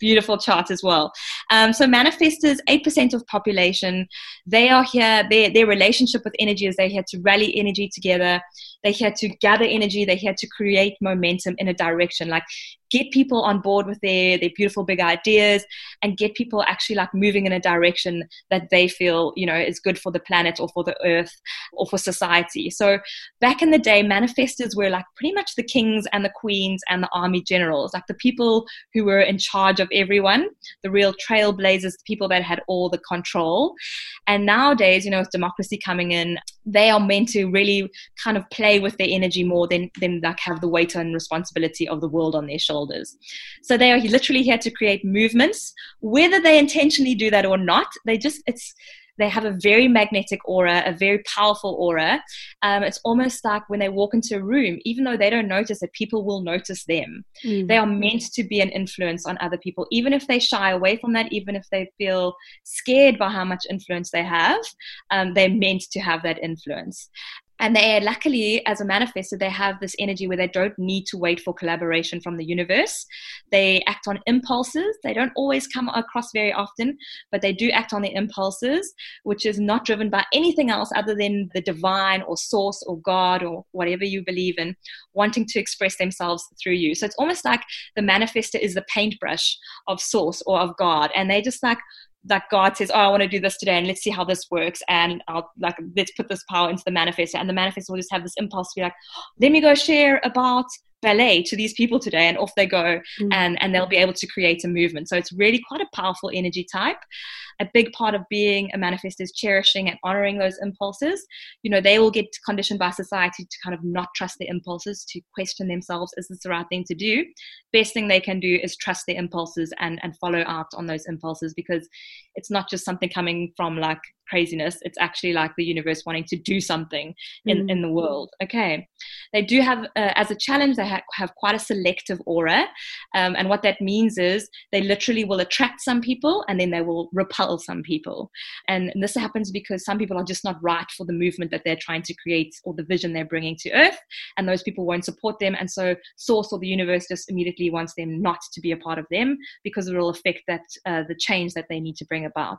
beautiful chart as well. Um, so manifestors, eight percent of population, they are here. Their their relationship with energy is they're here to rally energy together. They're here to gather energy. they had to create momentum in a direction. Like get people on board with their their beautiful big ideas and get people actually like moving in a direction that they feel you know is good for the planet or for the earth or for society. So back in the day manifestors were like pretty much the kings and the queens and the army generals like the people who were in charge of everyone the real trailblazers the people that had all the control. And nowadays you know with democracy coming in they are meant to really kind of play with their energy more than than like have the weight and responsibility of the world on their shoulders shoulders. So they are literally here to create movements. Whether they intentionally do that or not, they just, it's, they have a very magnetic aura, a very powerful aura. Um, it's almost like when they walk into a room, even though they don't notice it, people will notice them. Mm. They are meant to be an influence on other people, even if they shy away from that, even if they feel scared by how much influence they have. Um, they're meant to have that influence and they are luckily as a manifestor they have this energy where they don't need to wait for collaboration from the universe. They act on impulses. They don't always come across very often but they do act on the impulses which is not driven by anything else other than the divine or source or god or whatever you believe in wanting to express themselves through you. So it's almost like the manifestor is the paintbrush of source or of god. And they just like that God says, "Oh, I want to do this today, and let's see how this works." And I'll like let's put this power into the manifestor, and the manifestor will just have this impulse to be like, "Let me go share about ballet to these people today and off they go mm. and and they'll be able to create a movement so it's really quite a powerful energy type a big part of being a manifest is cherishing and honoring those impulses you know they will get conditioned by society to kind of not trust their impulses to question themselves is this the right thing to do best thing they can do is trust their impulses and and follow out on those impulses because it's not just something coming from like craziness. It's actually like the universe wanting to do something in, mm. in the world. Okay. They do have, uh, as a challenge, they ha- have quite a selective aura. Um, and what that means is they literally will attract some people and then they will repel some people. And this happens because some people are just not right for the movement that they're trying to create or the vision they're bringing to Earth. And those people won't support them. And so, Source or the universe just immediately wants them not to be a part of them because it will affect that uh, the change that they need to bring about.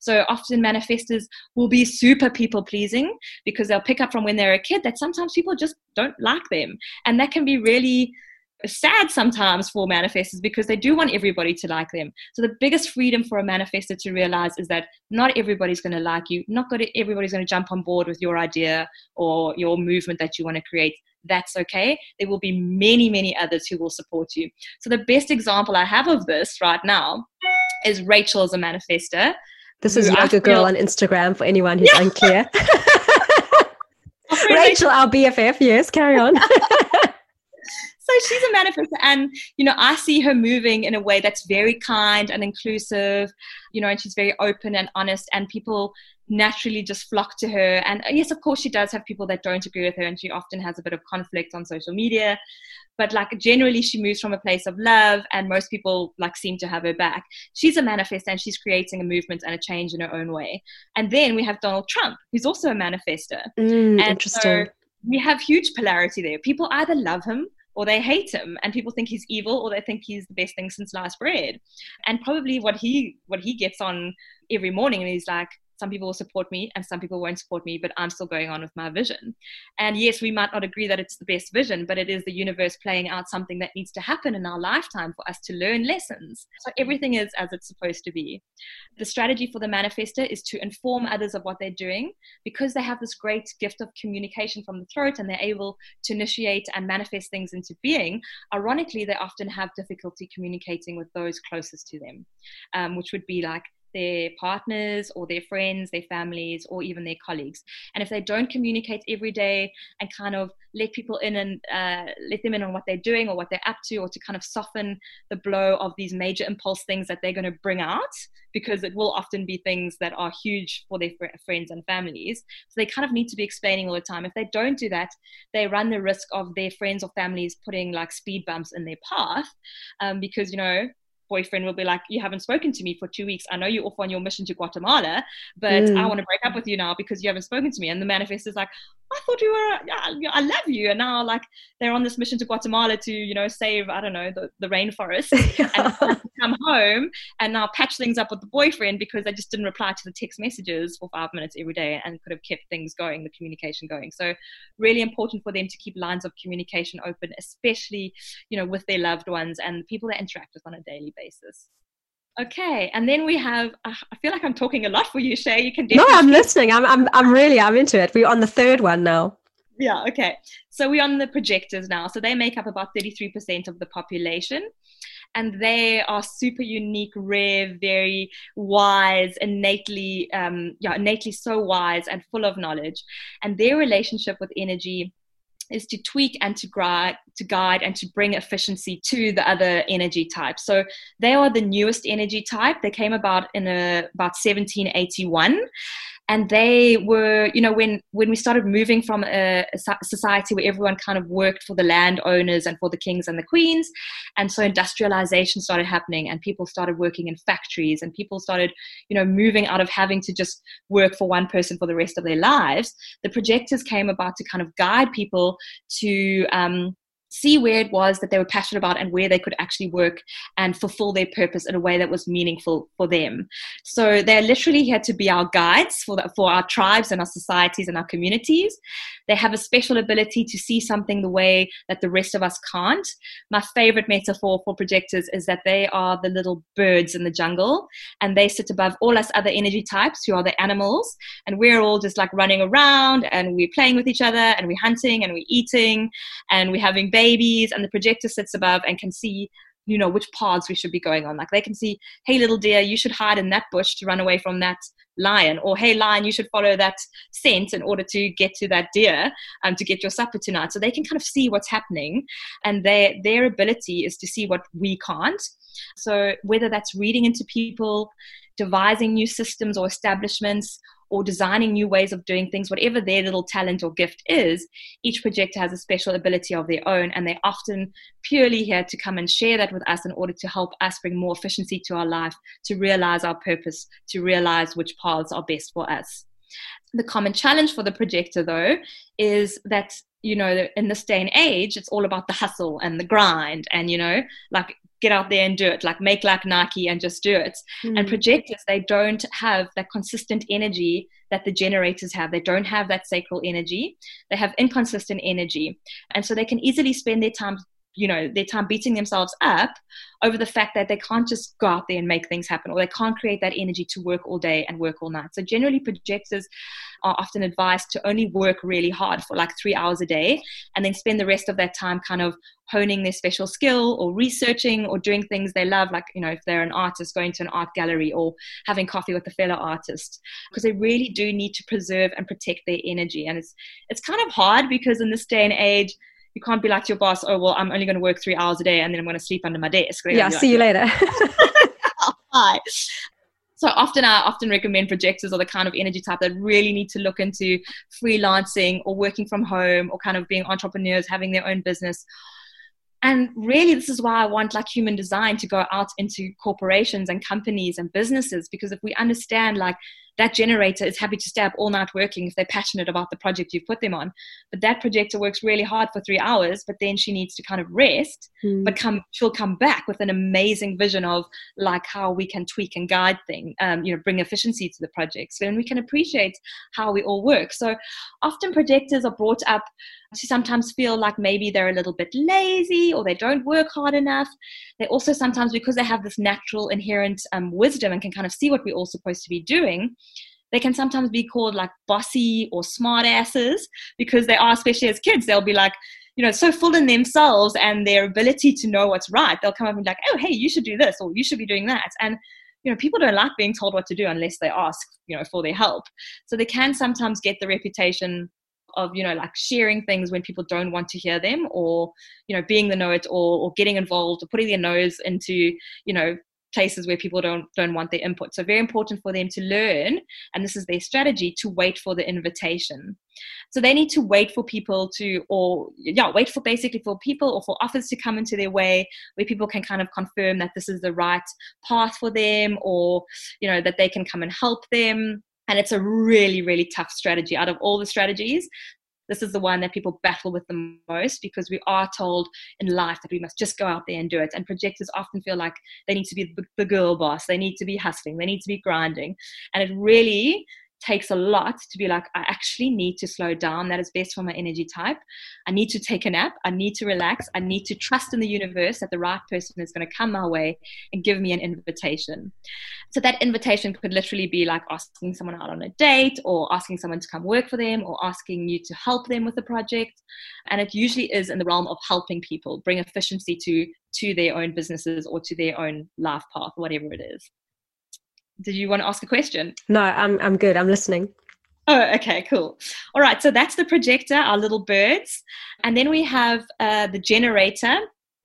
So, often manifest will be super people pleasing because they'll pick up from when they're a kid that sometimes people just don't like them. And that can be really sad sometimes for manifestors because they do want everybody to like them. So the biggest freedom for a manifestor to realize is that not everybody's going to like you. Not everybody's going to jump on board with your idea or your movement that you want to create. That's okay. There will be many, many others who will support you. So the best example I have of this right now is Rachel as a manifestor. This is Yoga Girl on Instagram for anyone who's unclear. Rachel, our BFF. Yes, carry on. so she's a manifestor and you know i see her moving in a way that's very kind and inclusive you know and she's very open and honest and people naturally just flock to her. And uh, yes, of course, she does have people that don't agree with her, and she often has a bit of conflict on social media. But like generally, she moves from a place of love, and most people like seem to have her back. She's a manifest, and she's creating a movement and a change in her own way. And then we have Donald Trump, who's also a manifester. Mm, and interesting. So we have huge polarity there. People either love him or they hate him and people think he's evil or they think he's the best thing since sliced bread. And probably what he what he gets on every morning and he's like some people will support me and some people won't support me, but I'm still going on with my vision. And yes, we might not agree that it's the best vision, but it is the universe playing out something that needs to happen in our lifetime for us to learn lessons. So everything is as it's supposed to be. The strategy for the manifestor is to inform others of what they're doing because they have this great gift of communication from the throat and they're able to initiate and manifest things into being. Ironically, they often have difficulty communicating with those closest to them, um, which would be like their partners or their friends, their families, or even their colleagues. And if they don't communicate every day and kind of let people in and uh, let them in on what they're doing or what they're up to, or to kind of soften the blow of these major impulse things that they're going to bring out, because it will often be things that are huge for their fr- friends and families. So they kind of need to be explaining all the time. If they don't do that, they run the risk of their friends or families putting like speed bumps in their path um, because, you know, boyfriend will be like, You haven't spoken to me for two weeks. I know you're off on your mission to Guatemala, but mm. I want to break up with you now because you haven't spoken to me. And the manifest is like, I thought you were, I love you. And now, like, they're on this mission to Guatemala to, you know, save, I don't know, the, the rainforest and come home and now patch things up with the boyfriend because they just didn't reply to the text messages for five minutes every day and could have kept things going, the communication going. So, really important for them to keep lines of communication open, especially, you know, with their loved ones and people they interact with on a daily basis. Okay, and then we have. Uh, I feel like I'm talking a lot for you, Shay. You can. No, I'm listening. I'm, I'm, I'm really, I'm into it. We're on the third one now. Yeah. Okay. So we're on the projectors now. So they make up about 33% of the population, and they are super unique, rare, very wise, innately, um, yeah, innately so wise and full of knowledge, and their relationship with energy is to tweak and to guide, to guide and to bring efficiency to the other energy types. So they are the newest energy type. They came about in a, about 1781. And they were you know when when we started moving from a, a, society where everyone kind of worked for the landowners and for the kings and the queens and so industrialization started happening and people started working in factories and people started you know moving out of having to just work for one person for the rest of their lives the projectors came about to kind of guide people to um, see where it was that they were passionate about and where they could actually work and fulfill their purpose in a way that was meaningful for them. So they're literally here to be our guides for, the, for our tribes and our societies and our communities. They have a special ability to see something the way that the rest of us can't. My favorite metaphor for projectors is that they are the little birds in the jungle and they sit above all us other energy types who are the animals. And we're all just like running around and we're playing with each other and we're hunting and we're eating and we're having babies. Babies and the projector sits above and can see you know which paths we should be going on. Like they can see hey little deer you should hide in that bush to run away from that lion. Or hey lion you should follow that scent in order to get to that deer um, to get your supper tonight. So they can kind of see what's happening and their their ability is to see what we can't. So whether that's reading into people devising new systems or establishments or designing new ways of doing things, whatever their little talent or gift is, each projector has a special ability of their own, and they're often purely here to come and share that with us in order to help us bring more efficiency to our life, to realize our purpose, to realize which paths are best for us. The common challenge for the projector, though, is that you know in this day and age it's all about the hustle and the grind and you know like get out there and do it. Like make like nike and just do it. Mm. and projectors they don't have that consistent energy that the generators have. They don't have that sacral energy. They have inconsistent energy. And so they can easily spend their time you know their time beating themselves up over the fact that they can't just go out there and make things happen or they can't create that energy to work all day and work all night. So generally projectors are often advised to only work really hard for like three hours a day and then spend the rest of that time kind of honing their special skill or researching or doing things they love like you know if they're an artist going to an art gallery or having coffee with a fellow artist. Because they really do need to preserve and protect their energy and it's it's kind of hard because in this day and age you can't be like your boss, oh well, I'm only going to work three hours a day and then I'm going to sleep under my desk. yeah, see you later. Bye. So often I often recommend projectors are the kind of energy type that really need to look into freelancing or working from home or kind of being entrepreneurs, having their own business. And really, this is why I want like human design to go out into corporations and companies and businesses because if we understand like that generator is happy to stay up all night working if they're passionate about the project you've put them on. But that projector works really hard for three hours, but then she needs to kind of rest, mm. but come she'll come back with an amazing vision of like how we can tweak and guide things, um, you know, bring efficiency to the project. So then we can appreciate how we all work. So often projectors are brought up to sometimes feel like maybe they're a little bit lazy or they don't work hard enough. They also sometimes, because they have this natural inherent um, wisdom and can kind of see what we're all supposed to be doing, they can sometimes be called like bossy or smart asses because they are, especially as kids, they'll be like, you know, so full in themselves and their ability to know what's right. They'll come up and be like, oh, hey, you should do this or you should be doing that. And you know, people don't like being told what to do unless they ask, you know, for their help. So they can sometimes get the reputation of you know like sharing things when people don't want to hear them or you know being the know-it-all or getting involved or putting their nose into you know places where people don't don't want their input. So very important for them to learn and this is their strategy to wait for the invitation. So they need to wait for people to or yeah wait for basically for people or for offers to come into their way where people can kind of confirm that this is the right path for them or you know that they can come and help them and it's a really, really tough strategy. Out of all the strategies, this is the one that people battle with the most because we are told in life that we must just go out there and do it. And projectors often feel like they need to be the girl boss, they need to be hustling, they need to be grinding. And it really takes a lot to be like, I actually need to slow down. That is best for my energy type. I need to take a nap. I need to relax. I need to trust in the universe that the right person is going to come my way and give me an invitation. So that invitation could literally be like asking someone out on a date or asking someone to come work for them or asking you to help them with a project. And it usually is in the realm of helping people bring efficiency to to their own businesses or to their own life path, whatever it is did you want to ask a question? No, I'm I'm good. I'm listening. Oh, okay, cool. All right, so that's the projector, our little birds, and then we have uh, the generator.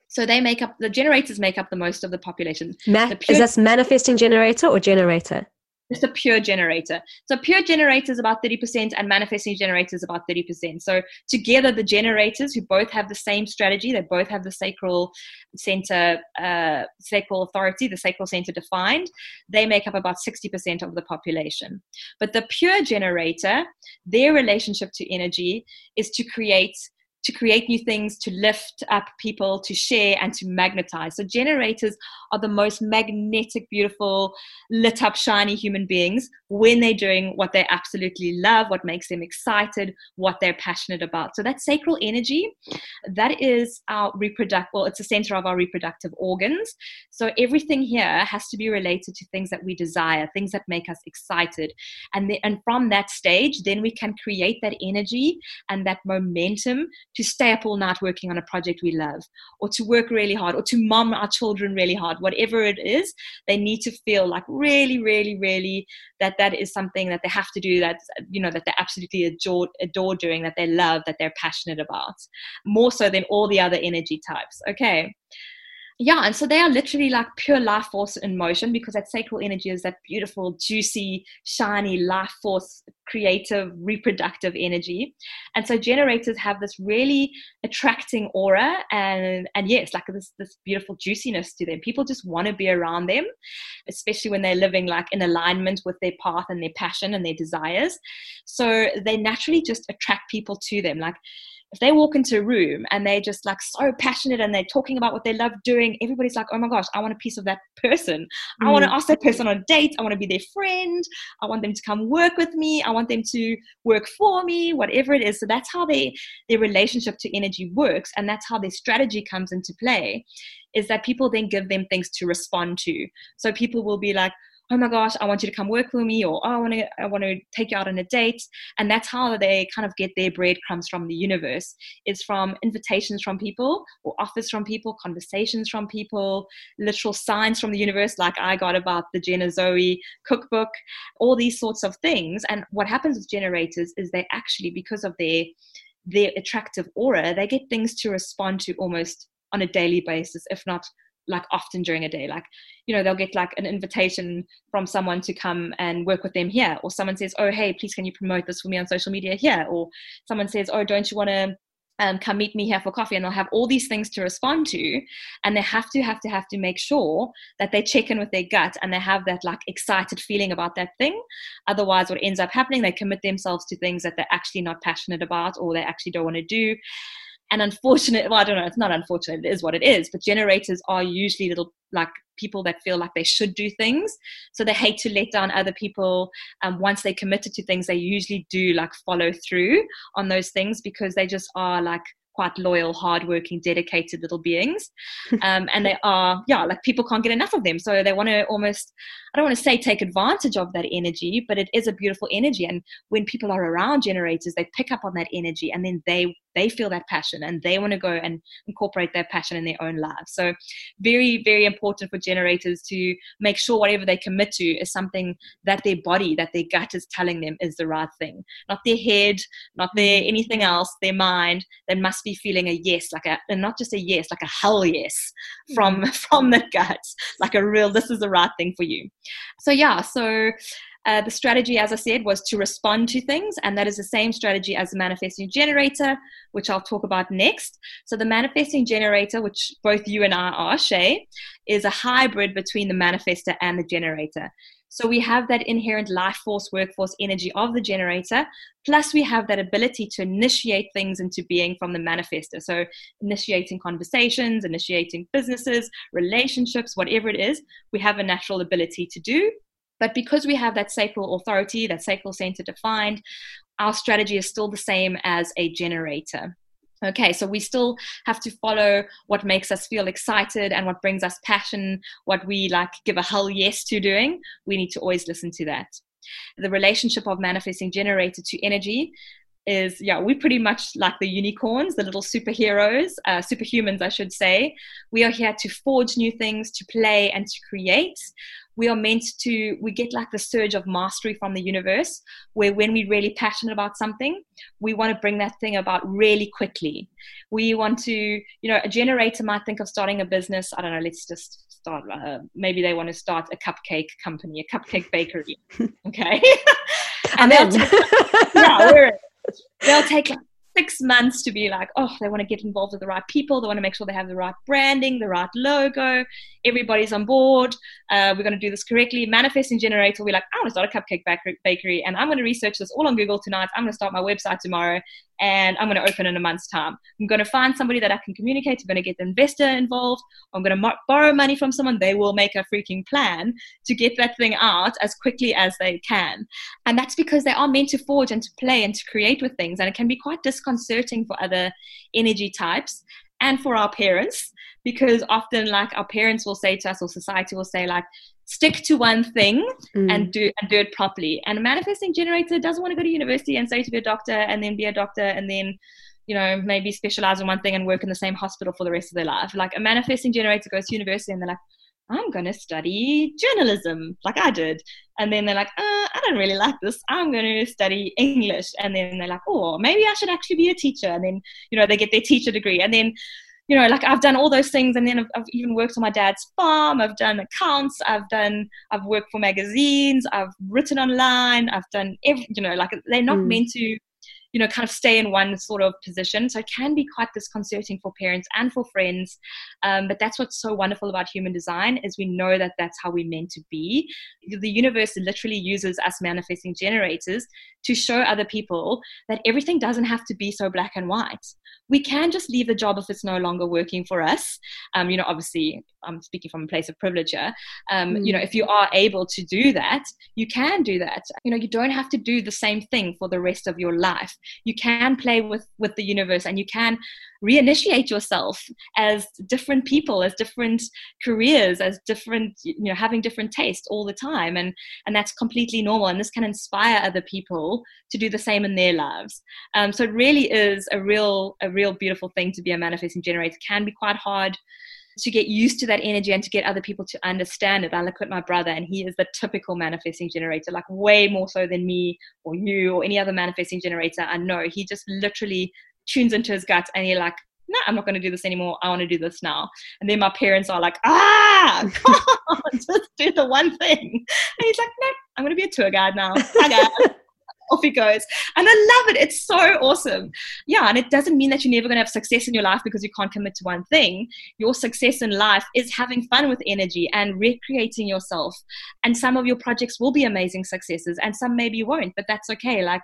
So they make up the generators make up the most of the population. Ma- the pure- is this manifesting generator or generator? Just a pure generator. So pure generator is about 30% and manifesting generator is about 30%. So together the generators who both have the same strategy, they both have the sacral center, uh, sacral authority, the sacral center defined, they make up about 60% of the population. But the pure generator, their relationship to energy is to create to create new things, to lift up people, to share, and to magnetize. So, generators are the most magnetic, beautiful, lit up, shiny human beings when they're doing what they absolutely love, what makes them excited, what they're passionate about. So, that sacral energy, that is our reproductive, well, it's the center of our reproductive organs. So, everything here has to be related to things that we desire, things that make us excited. And, the, and from that stage, then we can create that energy and that momentum to stay up all night working on a project we love, or to work really hard, or to mom our children really hard, whatever it is, they need to feel like really, really, really that that is something that they have to do, that, you know, that they absolutely adore, adore doing, that they love, that they're passionate about, more so than all the other energy types. Okay yeah, and so they are literally like pure life force in motion because that sacral energy is that beautiful, juicy, shiny life force, creative, reproductive energy. And so generators have this really attracting aura and and yes, like this this beautiful juiciness to them. People just want to be around them, especially when they're living like in alignment with their path and their passion and their desires. So they naturally just attract people to them. Like if they walk into a room and they're just like so passionate and they're talking about what they love doing, everybody's like, oh my gosh, I want a piece of that person. Mm. I want to ask that person on a date. I want to be their friend. I want them to come work with me. I want them to work for me, whatever it is. So that's how they, their relationship to energy works. And that's how their strategy comes into play is that people then give them things to respond to. So people will be like, oh my gosh, I want you to come work with me, or oh, I want to, I want to take you out on a date. And that's how they kind of get their breadcrumbs from the universe. It's from invitations from people, or offers from people, conversations from people, literal signs from the universe, like I got about the Jenna Zoe cookbook, all these sorts of things. And what happens with generators is they actually, because of their their attractive aura, they get things to respond to almost on a daily basis, if not like often during a day. Like you know they'll get like an invitation from someone to come and work with them here. Or someone says oh hey please can you promote this for me on social media here? Or someone says oh don't you want to um, come meet me here for coffee? And they'll have all these things to respond to. And they have to have to have to make sure that they check in with their gut and they have that like excited feeling about that thing. Otherwise what ends up happening they commit themselves to things that they're actually not passionate about or they actually don't want to do and unfortunate well i don't know it's not unfortunate it is what it is but generators are usually little like people that feel like they should do things so they hate to let down other people um, once they're committed to things they usually do like follow through on those things because they just are like quite loyal, hardworking, dedicated little beings. Um, and they are, yeah, like people can't get enough of them. So they want to almost, I don't want to say take advantage of that energy, but it is a beautiful energy. And when people are around generators, they pick up on that energy and then they they feel that passion and they want to go and incorporate that passion in their own lives. So, very, very important for generators to make sure whatever they commit to is something that their body, that their gut is telling them is the right thing, not their head, not their mm. anything else, their mind. They must be feeling a yes, like a, and not just a yes, like a hell yes from from the gut, like a real, this is the right thing for you. So, yeah, so uh, the strategy, as I said, was to respond to things, and that is the same strategy as the manifesting generator, which I'll talk about next. So, the manifesting generator, which both you and I are, Shay, is a hybrid between the manifester and the generator. So, we have that inherent life force, workforce energy of the generator, plus, we have that ability to initiate things into being from the manifestor. So, initiating conversations, initiating businesses, relationships, whatever it is, we have a natural ability to do. But because we have that sacral authority, that sacral center defined, our strategy is still the same as a generator. Okay, so we still have to follow what makes us feel excited and what brings us passion, what we like give a hell yes to doing. We need to always listen to that. The relationship of manifesting generator to energy is yeah we pretty much like the unicorns the little superheroes uh, superhumans i should say we are here to forge new things to play and to create we are meant to we get like the surge of mastery from the universe where when we're really passionate about something we want to bring that thing about really quickly. We want to you know a generator might think of starting a business i don't know let's just start uh, maybe they want to start a cupcake company a cupcake bakery okay? And they'll take, yeah, they'll take like six months to be like, oh, they want to get involved with the right people. They want to make sure they have the right branding, the right logo. Everybody's on board. Uh, we're going to do this correctly. Manifesting generator, we're like, I want to start a cupcake bakery and I'm going to research this all on Google tonight. I'm going to start my website tomorrow and I'm going to open in a month's time. I'm going to find somebody that I can communicate. I'm going to get the investor involved. I'm going to borrow money from someone. They will make a freaking plan to get that thing out as quickly as they can. And that's because they are meant to forge and to play and to create with things. And it can be quite disconcerting for other energy types and for our parents because often like our parents will say to us or society will say like stick to one thing mm. and do and do it properly. And a manifesting generator doesn't want to go to university and say to be a doctor and then be a doctor and then you know maybe specialize in one thing and work in the same hospital for the rest of their life. Like a manifesting generator goes to university and they're like I'm going to study journalism like I did. And then they're like, uh, I don't really like this. I'm going to study English. And then they're like, oh, maybe I should actually be a teacher. And then, you know, they get their teacher degree. And then you know, like I've done all those things, and then I've, I've, even worked on my dad's farm. I've done accounts. I've done. I've worked for magazines. I've written online. I've done every. You know, like they're not mm. meant to you know, kind of stay in one sort of position. So it can be quite disconcerting for parents and for friends. Um, but that's what's so wonderful about human design is we know that that's how we're meant to be. The universe literally uses us manifesting generators to show other people that everything doesn't have to be so black and white. We can just leave the job if it's no longer working for us. Um, you know, obviously, I'm speaking from a place of privilege here. Um, mm. You know, if you are able to do that, you can do that. You know, you don't have to do the same thing for the rest of your life you can play with with the universe and you can reinitiate yourself as different people as different careers as different you know having different tastes all the time. And and that's completely normal. And this can inspire other people to do the same in their lives. Um, so it really is a real a real beautiful thing to be a manifesting generator. It can be quite hard to get used to that energy and to get other people to understand it. I look at my brother, and he is the typical manifesting generator, like way more so than me or you or any other manifesting generator I know. He just literally tunes into his gut and he's like, no, I'm not going to do this anymore. I want to do this now. And then my parents are like, ah, on, just do the one thing. And he's like, no, I'm going to be a tour guide now. off he goes. And I love it. It's so awesome. Yeah. And it doesn't mean that you're never going to have success in your life because you can't commit to one thing. Your success in life is having fun with energy and recreating yourself. And some of your projects will be amazing successes and some maybe won't, but that's okay. Like,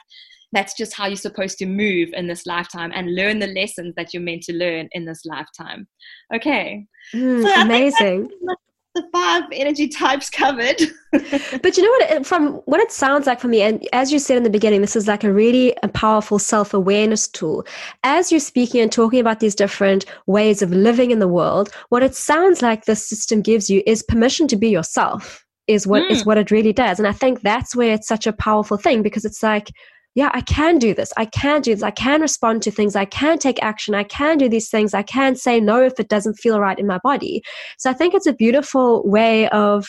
that's just how you're supposed to move in this lifetime and learn the lessons that you're meant to learn in this lifetime. Okay. Mm, so amazing the five energy types covered. but you know what? From what it sounds like for me, and as you said in the beginning, this is like a really powerful self awareness tool. As you're speaking and talking about these different ways of living in the world, what it sounds like this system gives you is permission to be yourself. Is what mm. is what it really does, and I think that's where it's such a powerful thing because it's like yeah, I can do this. I can do this. I can respond to things. I can take action. I can do these things. I can say no if it doesn't feel right in my body. So I think it's a beautiful way of,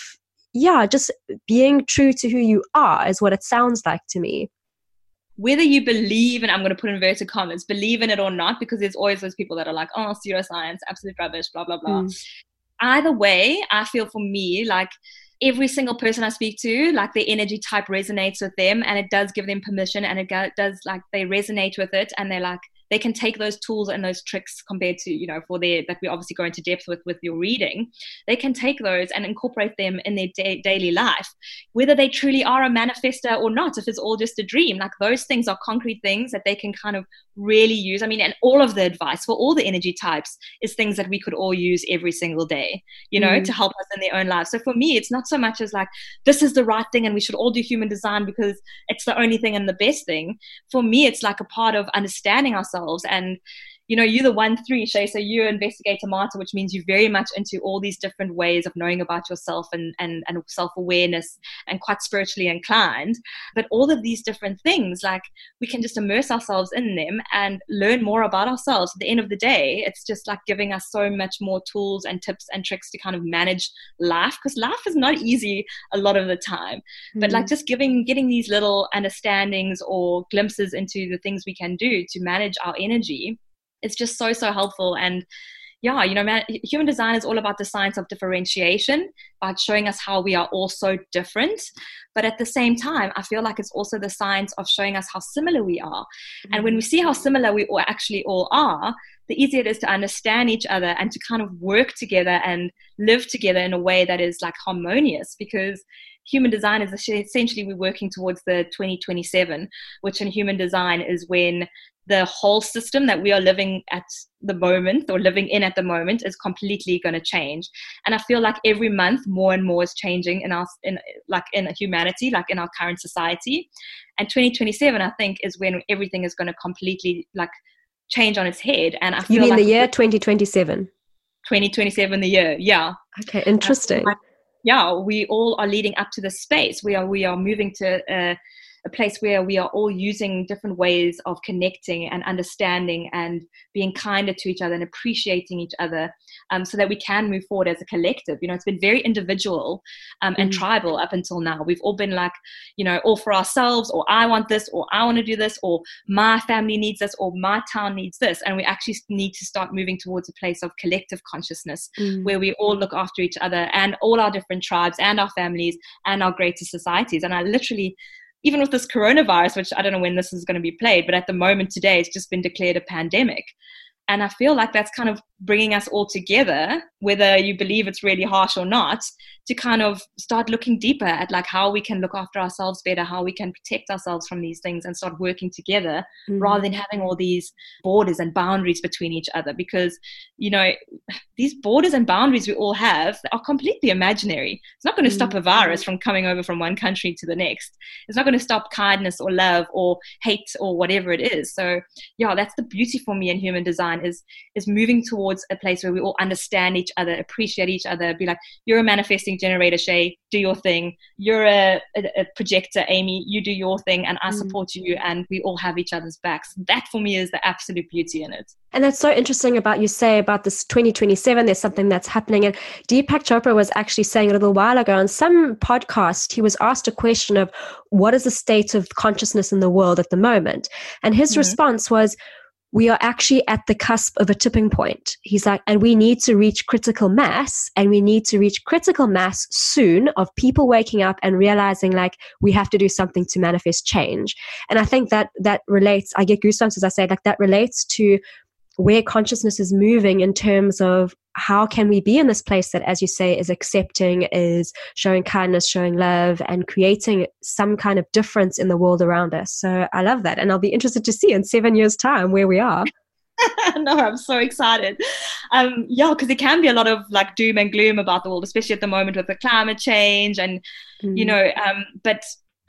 yeah, just being true to who you are, is what it sounds like to me. Whether you believe, and I'm going to put inverted commas, believe in it or not, because there's always those people that are like, oh, pseudoscience, absolute rubbish, blah, blah, blah. Mm. Either way, I feel for me, like, every single person I speak to, like their energy type resonates with them and it does give them permission and it does like they resonate with it and they're like, they can take those tools and those tricks compared to you know for their that we obviously go into depth with with your reading. They can take those and incorporate them in their da- daily life. Whether they truly are a manifester or not if it's all just a dream like those things are concrete things that they can kind of really use. I mean and all of the advice for all the energy types is things that we could all use every single day you know mm. to help us in their own lives. So for me it's not so much as like this is the right thing and we should all do human design because it's the only thing and the best thing. For me it's like a part of understanding ourselves ourselves. And you know, you're the one three, Shay. So you're investigator Martyr, which means you're very much into all these different ways of knowing about yourself and, and, and self-awareness and quite spiritually inclined. But all of these different things, like we can just immerse ourselves in them and learn more about ourselves. At the end of the day, it's just like giving us so much more tools and tips and tricks to kind of manage life because life is not easy a lot of the time. Mm-hmm. But like mm. just giving getting these little understandings or glimpses into the things we can do to manage our energy it's just so so helpful and yeah, you know, man, human design is all about the science of differentiation, about showing us how we are all so different. But at the same time, I feel like it's also the science of showing us how similar we are. Mm-hmm. And when we see how similar we all actually all are, the easier it is to understand each other and to kind of work together and live together in a way that is like harmonious because human design is essentially we're working towards the 2027 which in human design is when the whole system that we are living at the moment or living in at the moment is completely going to change. And i feel like every month more and more is changing in our in like in humanity like in our current society. And 2027 i think is when everything is going to completely like change on its head. And i feel like you mean like the year 2027 2027 the year yeah. Okay interesting. Yeah we all are leading up to this space. We are we are moving to uh, a place where we are all using different ways of connecting and understanding and being kinder to each other and appreciating each other um, so that we can move forward as a collective. You know, it's been very individual um, and mm. tribal up until now. We've all been like, you know, all for ourselves, or I want this, or I want to do this, or my family needs this, or my town needs this. And we actually need to start moving towards a place of collective consciousness mm. where we all look after each other and all our different tribes and our families and our greater societies. And I literally even with this coronavirus, which I don't know when this is going to be played, but at the moment today, it's just been declared a pandemic. And I feel like that's kind of bringing us all together, whether you believe it's really harsh or not, to kind of start looking deeper at like how we can look after ourselves better, how we can protect ourselves from these things and start working together mm. rather than having all these borders and boundaries between each other. Because, you know, these borders and boundaries we all have are completely imaginary. It's not going to mm. stop a virus from coming over from one country to the next. It's not going to stop kindness or love or hate or whatever it is. So yeah, that's the beauty for me in human design is is moving towards a place where we all understand each other, appreciate each other, be like, you're a manifesting generator, Shay, do your thing. You're a, a, a projector, Amy, you do your thing, and I mm. support you, and we all have each other's backs. That for me is the absolute beauty in it. And that's so interesting about you say about this 2027, there's something that's happening. And Deepak Chopra was actually saying a little while ago on some podcast, he was asked a question of what is the state of consciousness in the world at the moment? And his mm-hmm. response was, we are actually at the cusp of a tipping point. He's like, and we need to reach critical mass, and we need to reach critical mass soon of people waking up and realizing like we have to do something to manifest change. And I think that that relates, I get goosebumps as I say, like that relates to where consciousness is moving in terms of how can we be in this place that as you say is accepting is showing kindness showing love and creating some kind of difference in the world around us so i love that and i'll be interested to see in seven years time where we are no, I'm so excited. Um, yeah, because it can be a lot of like doom and gloom about the world, especially at the moment with the climate change and mm. you know. Um, but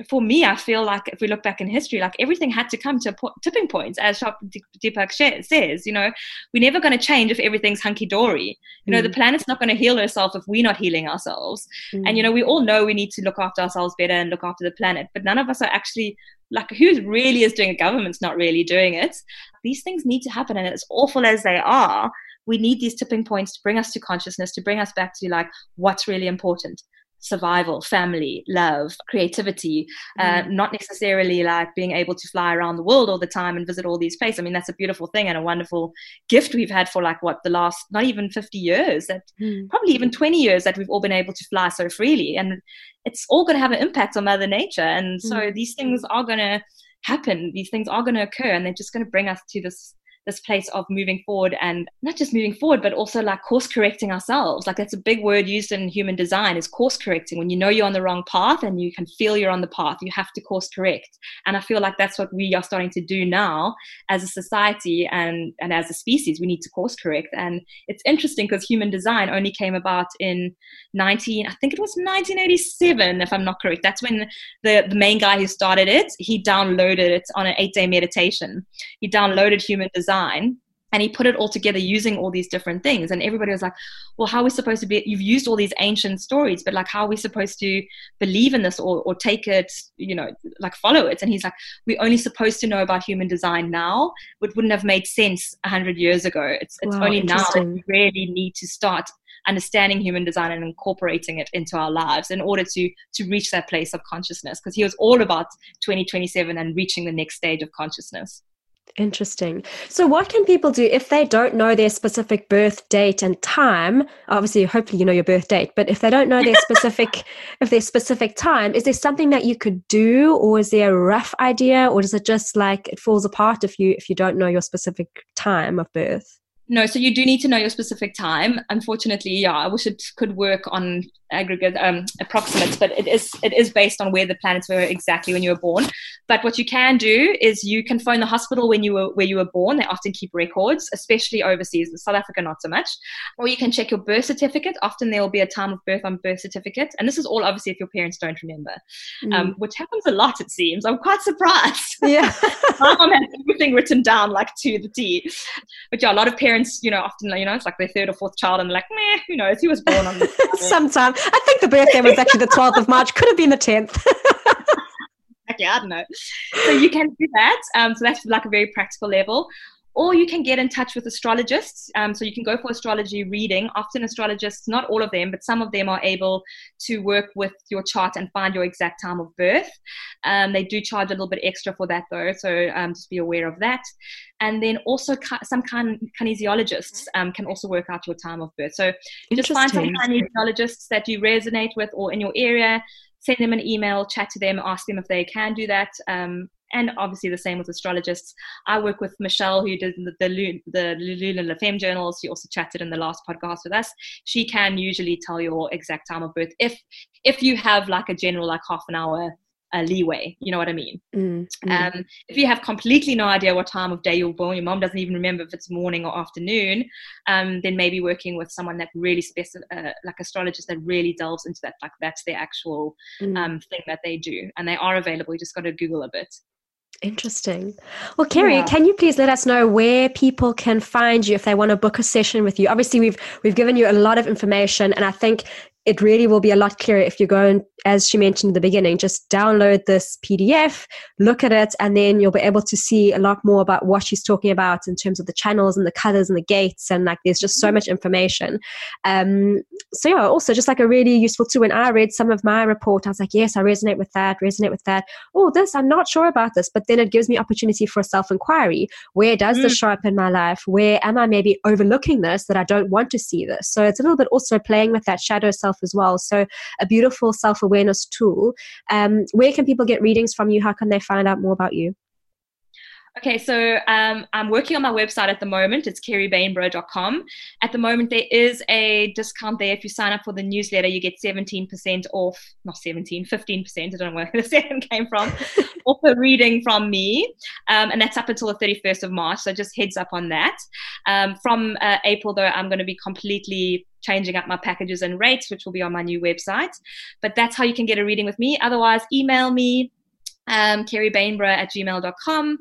for me, I feel like if we look back in history, like everything had to come to tipping points, as Shop Deepak says. You know, we're never going to change if everything's hunky dory. You know, mm. the planet's not going to heal itself if we're not healing ourselves. Mm. And you know, we all know we need to look after ourselves better and look after the planet, but none of us are actually like who really is doing it. Government's not really doing it. These things need to happen, and as awful as they are, we need these tipping points to bring us to consciousness, to bring us back to like what's really important survival, family, love, creativity, uh, mm. not necessarily like being able to fly around the world all the time and visit all these places. I mean, that's a beautiful thing and a wonderful gift we've had for like what the last not even 50 years, that mm. probably even 20 years that we've all been able to fly so freely. And it's all going to have an impact on Mother Nature. And so mm. these things are going to happen, these things are going to occur, and they're just going to bring us to this this place of moving forward and not just moving forward, but also like course correcting ourselves. Like that's a big word used in human design is course correcting. When you know you're on the wrong path and you can feel you're on the path, you have to course correct. And I feel like that's what we are starting to do now as a society and, and as a species. We need to course correct. And it's interesting because human design only came about in 19, I think it was 1987, if I'm not correct. That's when the, the main guy who started it, he downloaded it on an eight day meditation. He downloaded human design design and he put it all together using all these different things. And everybody was like well how are we supposed to be you've used all these ancient stories but like how are we supposed to believe in this or, or take it you know like follow it? And he's like we're only supposed to know about human design now it wouldn't have made sense 100 years ago. It's, it's wow, only now that we really need to start understanding human design and incorporating it into our lives in order to to reach that place of consciousness. Because he was all about 2027 and reaching the next stage of consciousness Interesting. So, what can people do if they don't know their specific birth date and time? Obviously, hopefully, you know your birth date, but if they don't know their specific, if their specific time, is there something that you could do, or is there a rough idea, or does it just like it falls apart if you if you don't know your specific time of birth? No, so you do need to know your specific time. Unfortunately, yeah, I wish it could work on aggregate um, approximates, but it is it is based on where the planets were exactly when you were born. But what you can do is you can phone the hospital when you were where you were born. They often keep records, especially overseas. In South Africa, not so much. Or you can check your birth certificate. Often there will be a time of birth on birth certificate, and this is all obviously if your parents don't remember, mm. um, which happens a lot. It seems. I'm quite surprised. Yeah, my mom has everything written down like to the T. But yeah, a lot of parents parents, you know, often, you know, it's like their third or fourth child and they're like, meh, who knows, he was born on Sometime. I think the birthday was actually the 12th of March, could have been the 10th. okay, I don't know. So you can do that. Um, so that's like a very practical level or you can get in touch with astrologists. Um, so you can go for astrology reading. Often, astrologists, not all of them, but some of them are able to work with your chart and find your exact time of birth. Um, they do charge a little bit extra for that, though, so um, just be aware of that. And then also, some kind kinesiologists um, can also work out your time of birth. So just find some kinesiologists that you resonate with or in your area send them an email, chat to them, ask them if they can do that. And obviously the same with astrologists. I work with Michelle, who did the the, the Lulu La Femme journals. She also chatted in the last podcast with us. She can usually tell your exact time of birth if if you have like a general like half an hour uh, leeway. You know what I mean? Mm, mm. Um, if you have completely no idea what time of day you're born, your mom doesn't even remember if it's morning or afternoon, um, then maybe working with someone that really specific, uh, like astrologist that really delves into that. Like that's their actual mm. um, thing that they do, and they are available. You just got to Google a bit. Interesting. Well, Kerry, yeah. can you please let us know where people can find you if they want to book a session with you? Obviously, we've we've given you a lot of information, and I think it really will be a lot clearer if you go and, as she mentioned in the beginning, just download this PDF, look at it, and then you'll be able to see a lot more about what she's talking about in terms of the channels and the colors and the gates. And like, there's just so much information. Um, so, yeah, also just like a really useful tool. When I read some of my report, I was like, yes, I resonate with that, resonate with that. Oh, this, I'm not sure about this. But then it gives me opportunity for self inquiry. Where does mm. this show up in my life? Where am I maybe overlooking this that I don't want to see this? So, it's a little bit also playing with that shadow self as well. So, a beautiful self awareness tool. Um, where can people get readings from you? How can they find out more about you? Okay, so um, I'm working on my website at the moment. It's kerrybainborough.com. At the moment, there is a discount there. If you sign up for the newsletter, you get 17% off, not 17, 15%. I don't know where the second came from, off a reading from me. Um, and that's up until the 31st of March. So just heads up on that. Um, from uh, April, though, I'm going to be completely changing up my packages and rates, which will be on my new website. But that's how you can get a reading with me. Otherwise, email me um, kerrybainborough at gmail.com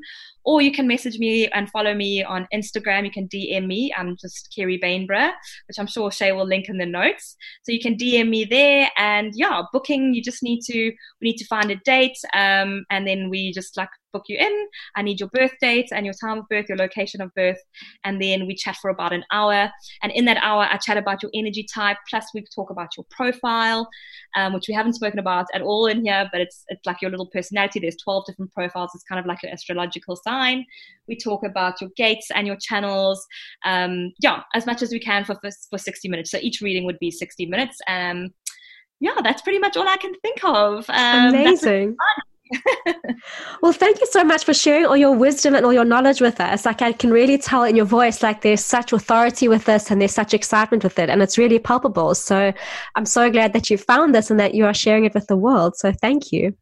or you can message me and follow me on Instagram. You can DM me. I'm just Kerry Bainborough, which I'm sure Shay will link in the notes. So you can DM me there. And yeah, booking, you just need to, we need to find a date. Um, and then we just like book you in. I need your birth date and your time of birth, your location of birth, and then we chat for about an hour. And in that hour, I chat about your energy type, plus we talk about your profile, um, which we haven't spoken about at all in here, but it's it's like your little personality. There's 12 different profiles. It's kind of like your astrological sign. We talk about your gates and your channels. Um, yeah, as much as we can for, for for 60 minutes. So each reading would be 60 minutes. Um, yeah, that's pretty much all I can think of. Um, Amazing. well, thank you so much for sharing all your wisdom and all your knowledge with us. Like I can really tell in your voice, like there's such authority with this and there's such excitement with it, and it's really palpable. So I'm so glad that you found this and that you are sharing it with the world. So thank you.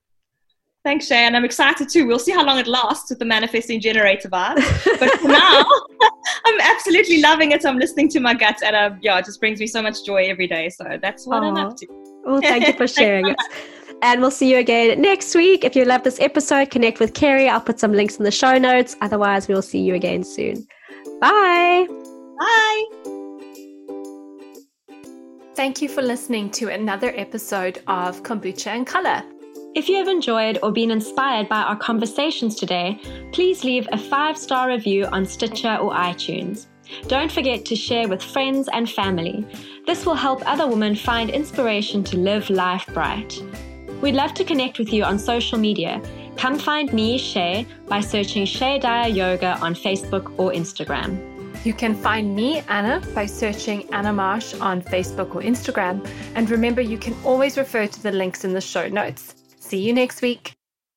Thanks, Shay, and I'm excited too. We'll see how long it lasts with the manifesting generator vibe. But for now, I'm absolutely loving it. I'm listening to my gut, and uh, yeah, it just brings me so much joy every day. So that's what Aww. I'm up to. Well, thank you for sharing it. And we'll see you again next week. If you love this episode, connect with Kerry. I'll put some links in the show notes. Otherwise, we'll see you again soon. Bye. Bye. Thank you for listening to another episode of Kombucha and Color. If you have enjoyed or been inspired by our conversations today, please leave a five star review on Stitcher or iTunes. Don't forget to share with friends and family. This will help other women find inspiration to live life bright. We'd love to connect with you on social media. Come find me, Shay, by searching Shay Daya Yoga on Facebook or Instagram. You can find me, Anna, by searching Anna Marsh on Facebook or Instagram. And remember, you can always refer to the links in the show notes. See you next week.